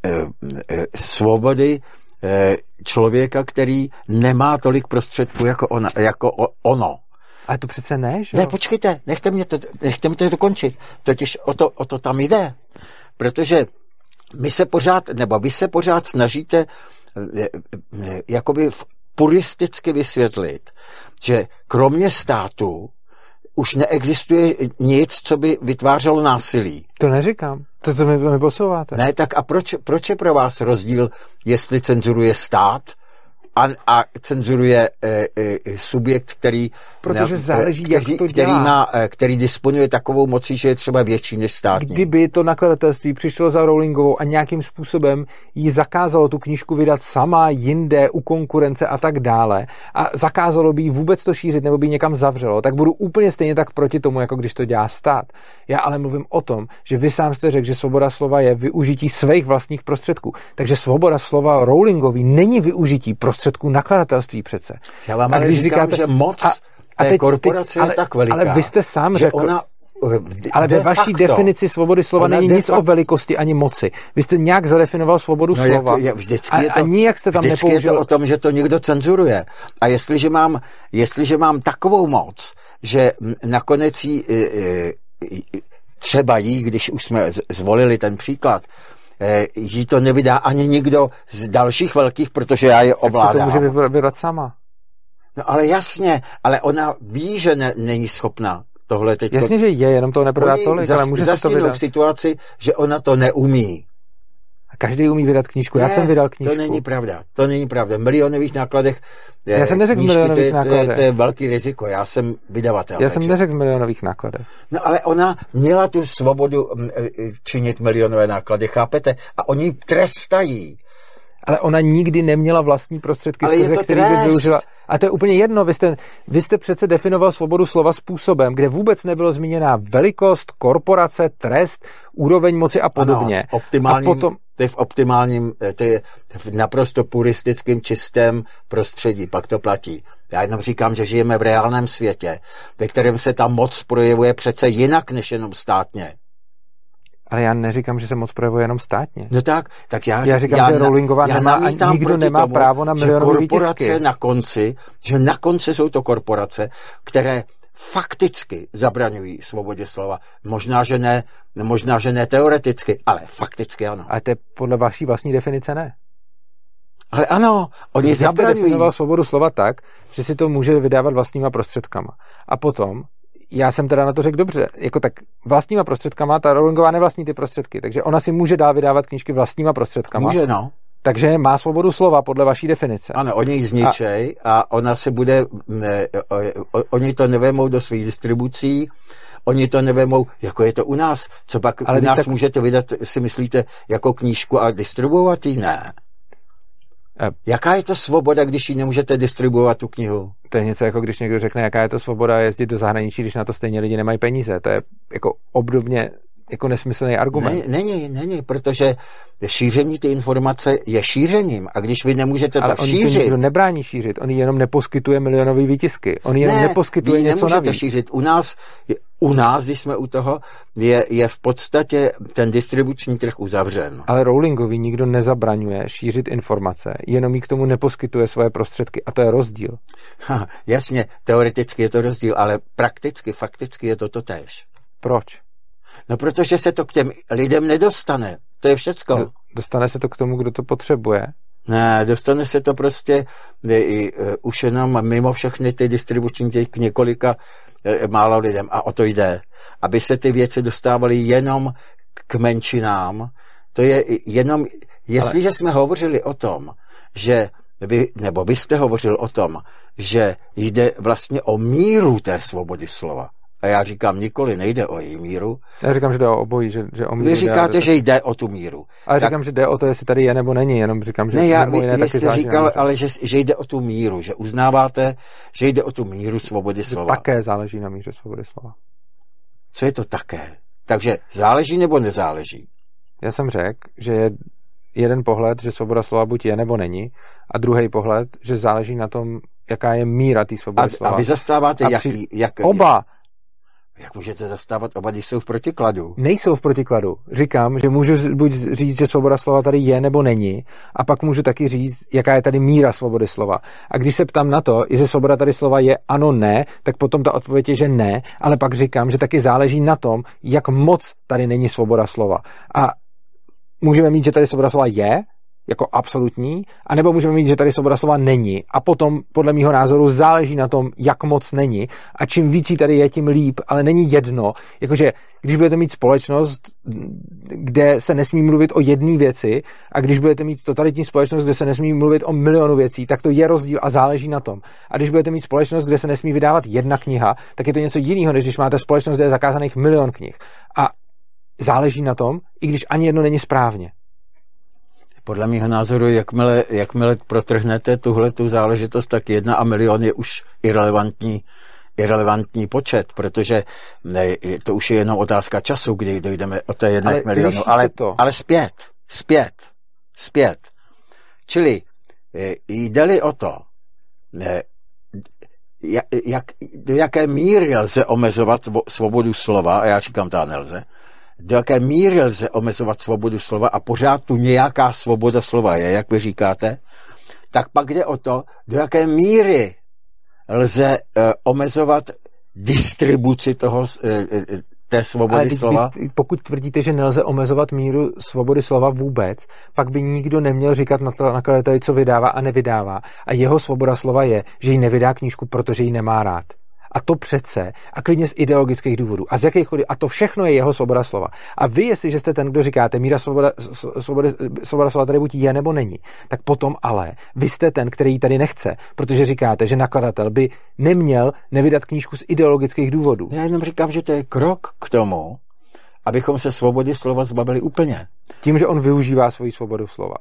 e, svobody e, člověka, který nemá tolik prostředků jako, ona, jako ono. Ale to přece ne, že? Ne, počkejte, nechte mě to, nechte mě to dokončit. Totiž o to, o to tam jde. Protože my se pořád, nebo vy se pořád snažíte eh, eh, jakoby puristicky vysvětlit, že kromě státu už neexistuje nic, co by vytvářelo násilí. To neříkám. To, to mi posouváte. Ne, tak a proč, proč je pro vás rozdíl, jestli cenzuruje stát, a, a cenzuruje e, e, subjekt, který... Protože záleží, který, jak to dělá. Který, má, e, který disponuje takovou mocí, že je třeba větší než státní. Kdyby to nakladatelství přišlo za Rowlingovou a nějakým způsobem jí zakázalo tu knížku vydat sama, jinde, u konkurence a tak dále a zakázalo by jí vůbec to šířit nebo by jí někam zavřelo, tak budu úplně stejně tak proti tomu, jako když to dělá stát. Já ale mluvím o tom, že vy sám jste řekl, že svoboda slova je využití svých vlastních prostředků. Takže svoboda slova Rowlingový není využití prostředků prostředků nakladatelství přece. Já vám a ale když říkám, říkáte, že moc a, a teď, korporace teď, ale, je tak veliká, ale vy jste sám že řekl, ona ale ve vaší facto, definici svobody slova není nic facto. o velikosti ani moci. Vy jste nějak zadefinoval svobodu no, slova jak, vždycky a, je to, a nijak jste tam vždycky nepoužil... je to o tom, že to někdo cenzuruje. A jestliže mám, jestliže mám takovou moc, že nakonec jí, třeba jí, když už jsme zvolili ten příklad, Eh, jí to nevydá ani nikdo z dalších velkých, protože já je ovládám. Tak to může vydat sama. No ale jasně, ale ona ví, že ne, není schopná tohle teď. Jasně, že je, jenom to neprodá tolik, ale může se to vydat. v situaci, že ona to neumí. Každý umí vydat knížku. Ne, Já jsem vydal knížku. To není pravda. To není pravda. V milionových nákladech je, Já jsem neřekl knížky, milionových to je, nákladech. To je, to je velký riziko. Já jsem vydavatel. Já jsem neřekl milionových nákladech. No ale ona měla tu svobodu mm, e, e, činit milionové náklady, chápete? A oni trestají ale ona nikdy neměla vlastní prostředky, ale skrze který by využila. A to je úplně jedno, vy jste, vy jste přece definoval svobodu slova způsobem, kde vůbec nebylo zmíněná velikost, korporace, trest, úroveň moci a podobně. Ano, a potom... To je v optimálním, eh, to je v naprosto puristickém, čistém prostředí, pak to platí. Já jenom říkám, že žijeme v reálném světě, ve kterém se ta moc projevuje přece jinak než jenom státně. Ale já neříkám, že se moc projevuje jenom státně. No tak, tak já, já říkám, já, že Rowlingová já nemá, a nikdo nemá tomu, právo na milionové korporace na konci, že na konci jsou to korporace, které fakticky zabraňují svobodě slova. Možná, že ne, možná, že ne teoreticky, ale fakticky ano. Ale to je podle vaší vlastní definice ne. Ale ano, oni Vy zabraňují. definoval svobodu slova tak, že si to může vydávat vlastníma prostředkama. A potom já jsem teda na to řekl dobře, jako tak vlastníma prostředkama, ta Rowlingová nevlastní ty prostředky, takže ona si může dál vydávat knížky vlastníma prostředkama. Může, no. Takže má svobodu slova podle vaší definice. Ano, oni ji zničej a, a ona se bude, ne, oni to nevemou do svých distribucí, oni to nevemou, jako je to u nás. Co pak Ale u nás tak... můžete vydat, si myslíte, jako knížku a distribuovat ji? Ne. Jaká je to svoboda, když ji nemůžete distribuovat tu knihu? To je něco jako když někdo řekne, jaká je to svoboda jezdit do zahraničí, když na to stejně lidi nemají peníze. To je jako obdobně jako nesmyslný argument. Ne, není, není, protože šíření ty informace je šířením a když vy nemůžete Ale to šířit... Ale nikdo nebrání šířit, on jenom neposkytuje milionové výtisky. On jenom ne, neposkytuje vy něco navíc. šířit. U nás, u nás, když jsme u toho, je, je v podstatě ten distribuční trh uzavřen. Ale Rowlingovi nikdo nezabraňuje šířit informace, jenom jí k tomu neposkytuje svoje prostředky a to je rozdíl. Ha, jasně, teoreticky je to rozdíl, ale prakticky, fakticky je to to tež. Proč? No protože se to k těm lidem nedostane. To je všecko. No, dostane se to k tomu, kdo to potřebuje. Ne, dostane se to prostě ne, i, uh, už jenom mimo všechny ty distribuční k několika uh, málo lidem. A o to jde. Aby se ty věci dostávaly jenom k menšinám. To je jenom, jestliže Ale... jsme hovořili o tom, že vy, nebo vy jste hovořil o tom, že jde vlastně o míru té svobody slova. A já říkám, nikoli nejde o její míru. Já říkám, že jde o obojí. Že, že o míru Vy říkáte, jde, že jde o tu míru. Ale tak... říkám, že jde o to, jestli tady je nebo není, jenom říkám, že ne, já, jiné taky jste říkal, ale že, že jde o tu míru, že uznáváte, že jde o tu míru svobody slova. Také záleží na míře svobody slova. Co je to také? Takže záleží nebo nezáleží? Já jsem řekl, že je jeden pohled, že svoboda slova buď je nebo není, a druhý pohled, že záleží na tom, jaká je míra té svobody a, slova. A vy zastáváte a jaký, při... jak, Oba. Jak můžete zastávat oba, když jsou v protikladu? Nejsou v protikladu. Říkám, že můžu buď říct, že svoboda slova tady je nebo není, a pak můžu taky říct, jaká je tady míra svobody slova. A když se ptám na to, jestli svoboda tady slova je ano, ne, tak potom ta odpověď je, že ne, ale pak říkám, že taky záleží na tom, jak moc tady není svoboda slova. A můžeme mít, že tady svoboda slova je, jako absolutní, anebo můžeme mít, že tady svoboda slova není. A potom, podle mého názoru, záleží na tom, jak moc není. A čím víc tady je, tím líp, ale není jedno. Jakože, když budete mít společnost, kde se nesmí mluvit o jedné věci, a když budete mít totalitní společnost, kde se nesmí mluvit o milionu věcí, tak to je rozdíl a záleží na tom. A když budete mít společnost, kde se nesmí vydávat jedna kniha, tak je to něco jiného, než když máte společnost, kde je zakázaných milion knih. A záleží na tom, i když ani jedno není správně. Podle mého názoru, jakmile, jakmile protrhnete tuhle tu záležitost, tak jedna a milion je už irrelevantní, irrelevantní počet, protože ne, to už je jenom otázka času, kdy dojdeme o té jedné ale milionu. Ale, to. ale zpět, zpět, zpět. Čili e, jde-li o to, ne, jak, do jaké míry lze omezovat svobodu slova, a já říkám, ta nelze, do jaké míry lze omezovat svobodu slova a pořád tu nějaká svoboda slova je, jak vy říkáte, tak pak jde o to, do jaké míry lze uh, omezovat distribuci toho, uh, té svobody Ale slova. Vy, pokud tvrdíte, že nelze omezovat míru svobody slova vůbec, pak by nikdo neměl říkat na nakladateli, co vydává a nevydává. A jeho svoboda slova je, že ji nevydá knížku, protože ji nemá rád. A to přece, a klidně z ideologických důvodů. A z jakých chody, a to všechno je jeho svoboda slova. A vy, jestliže jste ten, kdo říkáte, míra svoboda, svoboda, svoboda slova tady buď je nebo není, tak potom ale vy jste ten, který ji tady nechce, protože říkáte, že nakladatel by neměl nevydat knížku z ideologických důvodů. Já jenom říkám, že to je krok k tomu, abychom se svobody slova zbavili úplně. Tím, že on využívá svoji svobodu slova.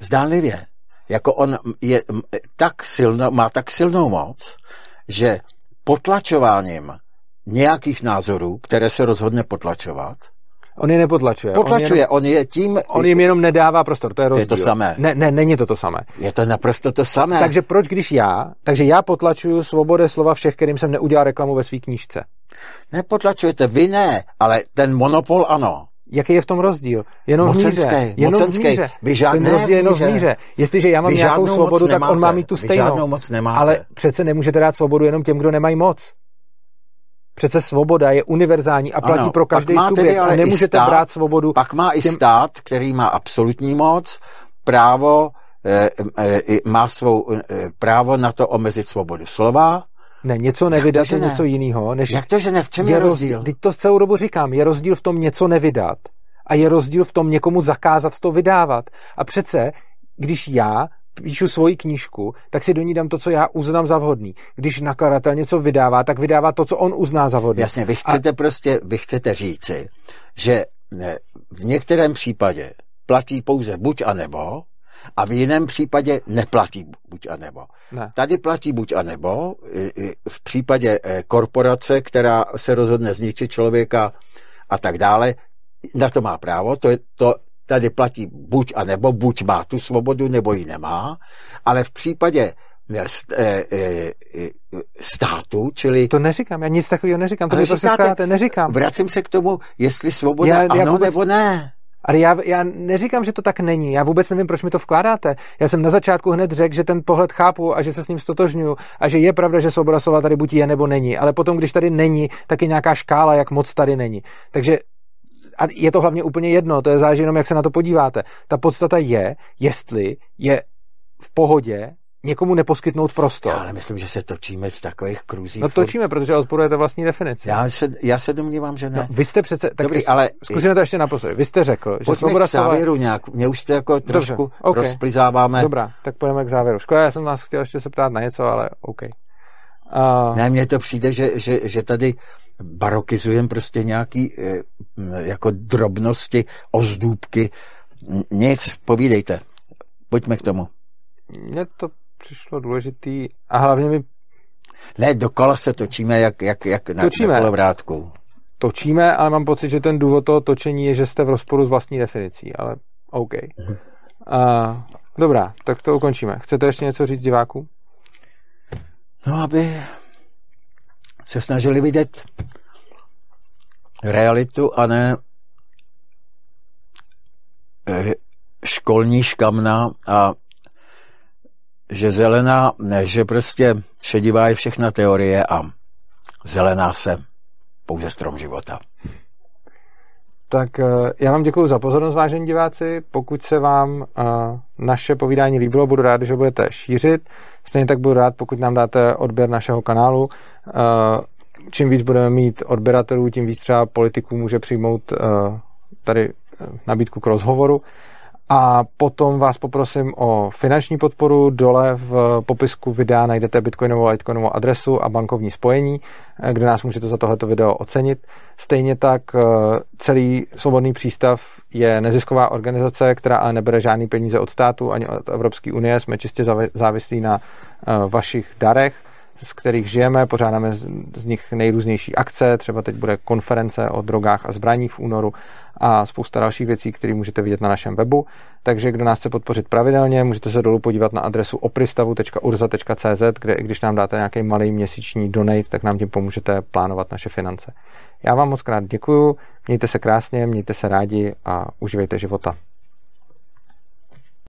Zdánlivě. Jako on je tak silno, má tak silnou moc, že potlačováním nějakých názorů, které se rozhodne potlačovat. On je nepotlačuje. Potlačuje, on, jenom, on je tím... On jim jenom nedává prostor, to je rozdíl. To je to samé. Ne, ne, není to to samé. Je to naprosto to samé. Takže proč, když já, takže já potlačuju svobode slova všech, kterým jsem neudělal reklamu ve své knížce? Nepotlačujete, vy ne, ale ten monopol ano. Jaký je v tom rozdíl? Jenom mocenský, v míře. Jenom mocenský. v míře. Vy žád, Ten rozdíl je jenom v míře. Jestliže já mám vy nějakou svobodu, tak on má mít tu stejnou. Moc nemáte. Ale přece nemůžete dát svobodu jenom těm, kdo nemají moc. Přece svoboda je univerzální a platí ano, pro každý subjekt. ale a nemůžete stát, brát svobodu. Pak má i těm... stát, který má absolutní moc, právo, e, e, má svou e, právo na to omezit svobodu slova. Ne, něco nevydat je ne? něco jiného. Než Jak to, že ne? V čem je, je rozdíl? Teď to celou dobu říkám. Je rozdíl v tom něco nevydat a je rozdíl v tom někomu zakázat to vydávat. A přece, když já píšu svoji knížku, tak si do ní dám to, co já uznám za vhodný. Když nakladatel něco vydává, tak vydává to, co on uzná za vhodný. Jasně, vy chcete a... prostě, vy chcete říci, že v některém případě platí pouze buď a nebo, a v jiném případě neplatí buď a nebo. Ne. Tady platí buď a nebo, v případě e, korporace, která se rozhodne zničit člověka a tak dále, na to má právo, to, je, to tady platí buď a nebo, buď má tu svobodu, nebo ji nemá, ale v případě státu, čili... To neříkám, já nic takového neříkám, to mi prostě neříkám. Vracím se k tomu, jestli svoboda já, ano vůbec, nebo ne. Ale já, já neříkám, že to tak není. Já vůbec nevím, proč mi to vkládáte. Já jsem na začátku hned řekl, že ten pohled chápu a že se s ním stotožňuju a že je pravda, že svoboda slova tady buď je nebo není. Ale potom, když tady není, tak je nějaká škála, jak moc tady není. Takže a je to hlavně úplně jedno, to je záleží jenom, jak se na to podíváte. Ta podstata je, jestli je v pohodě někomu neposkytnout prostor. Já ale myslím, že se točíme v takových kruzích. No točíme, protože odporujete vlastní definici. Já se, já se domnívám, že ne. No, vy jste přece... Tak Dobrý, ale... Zkusíme to ještě naposledy. Vy jste řekl, že svoboda slova... k závěru nějak. Mě už to jako trošku Dobře, okay. rozplizáváme. Dobrá, tak půjdeme k závěru. Škoda, já jsem vás chtěl ještě se ptát na něco, ale OK. Uh... Ne, mně to přijde, že, že, že tady barokizujeme prostě nějaký eh, jako drobnosti, ozdůbky. Nic, povídejte. Pojďme k tomu. Mně to přišlo důležitý a hlavně mi... Ne, dokola se točíme jak, jak, jak na, točíme. na vrátku. Točíme, ale mám pocit, že ten důvod toho točení je, že jste v rozporu s vlastní definicí, ale OK. Mhm. Uh, dobrá, tak to ukončíme. Chcete ještě něco říct divákům? No, aby se snažili vidět realitu a ne eh, školní škamna a že zelená, ne, že prostě šedivá je všechna teorie a zelená se pouze strom života. Tak eh, já vám děkuji za pozornost, vážení diváci. Pokud se vám eh, naše povídání líbilo, budu rád, že budete šířit. Stejně tak budu rád, pokud nám dáte odběr našeho kanálu. Eh, čím víc budeme mít odběratelů, tím víc třeba politiků může přijmout tady nabídku k rozhovoru. A potom vás poprosím o finanční podporu. Dole v popisku videa najdete bitcoinovou a litecoinovou adresu a bankovní spojení, kde nás můžete za tohleto video ocenit. Stejně tak eh, celý Svobodný přístav je nezisková organizace, která ale nebere žádný peníze od státu ani od Evropské unie. Jsme čistě závislí na eh, vašich darech z kterých žijeme, pořádáme z nich nejrůznější akce, třeba teď bude konference o drogách a zbraních v únoru a spousta dalších věcí, které můžete vidět na našem webu. Takže kdo nás chce podpořit pravidelně, můžete se dolů podívat na adresu opristavu.urza.cz, kde když nám dáte nějaký malý měsíční donate, tak nám tím pomůžete plánovat naše finance. Já vám moc krát děkuju, mějte se krásně, mějte se rádi a uživejte života.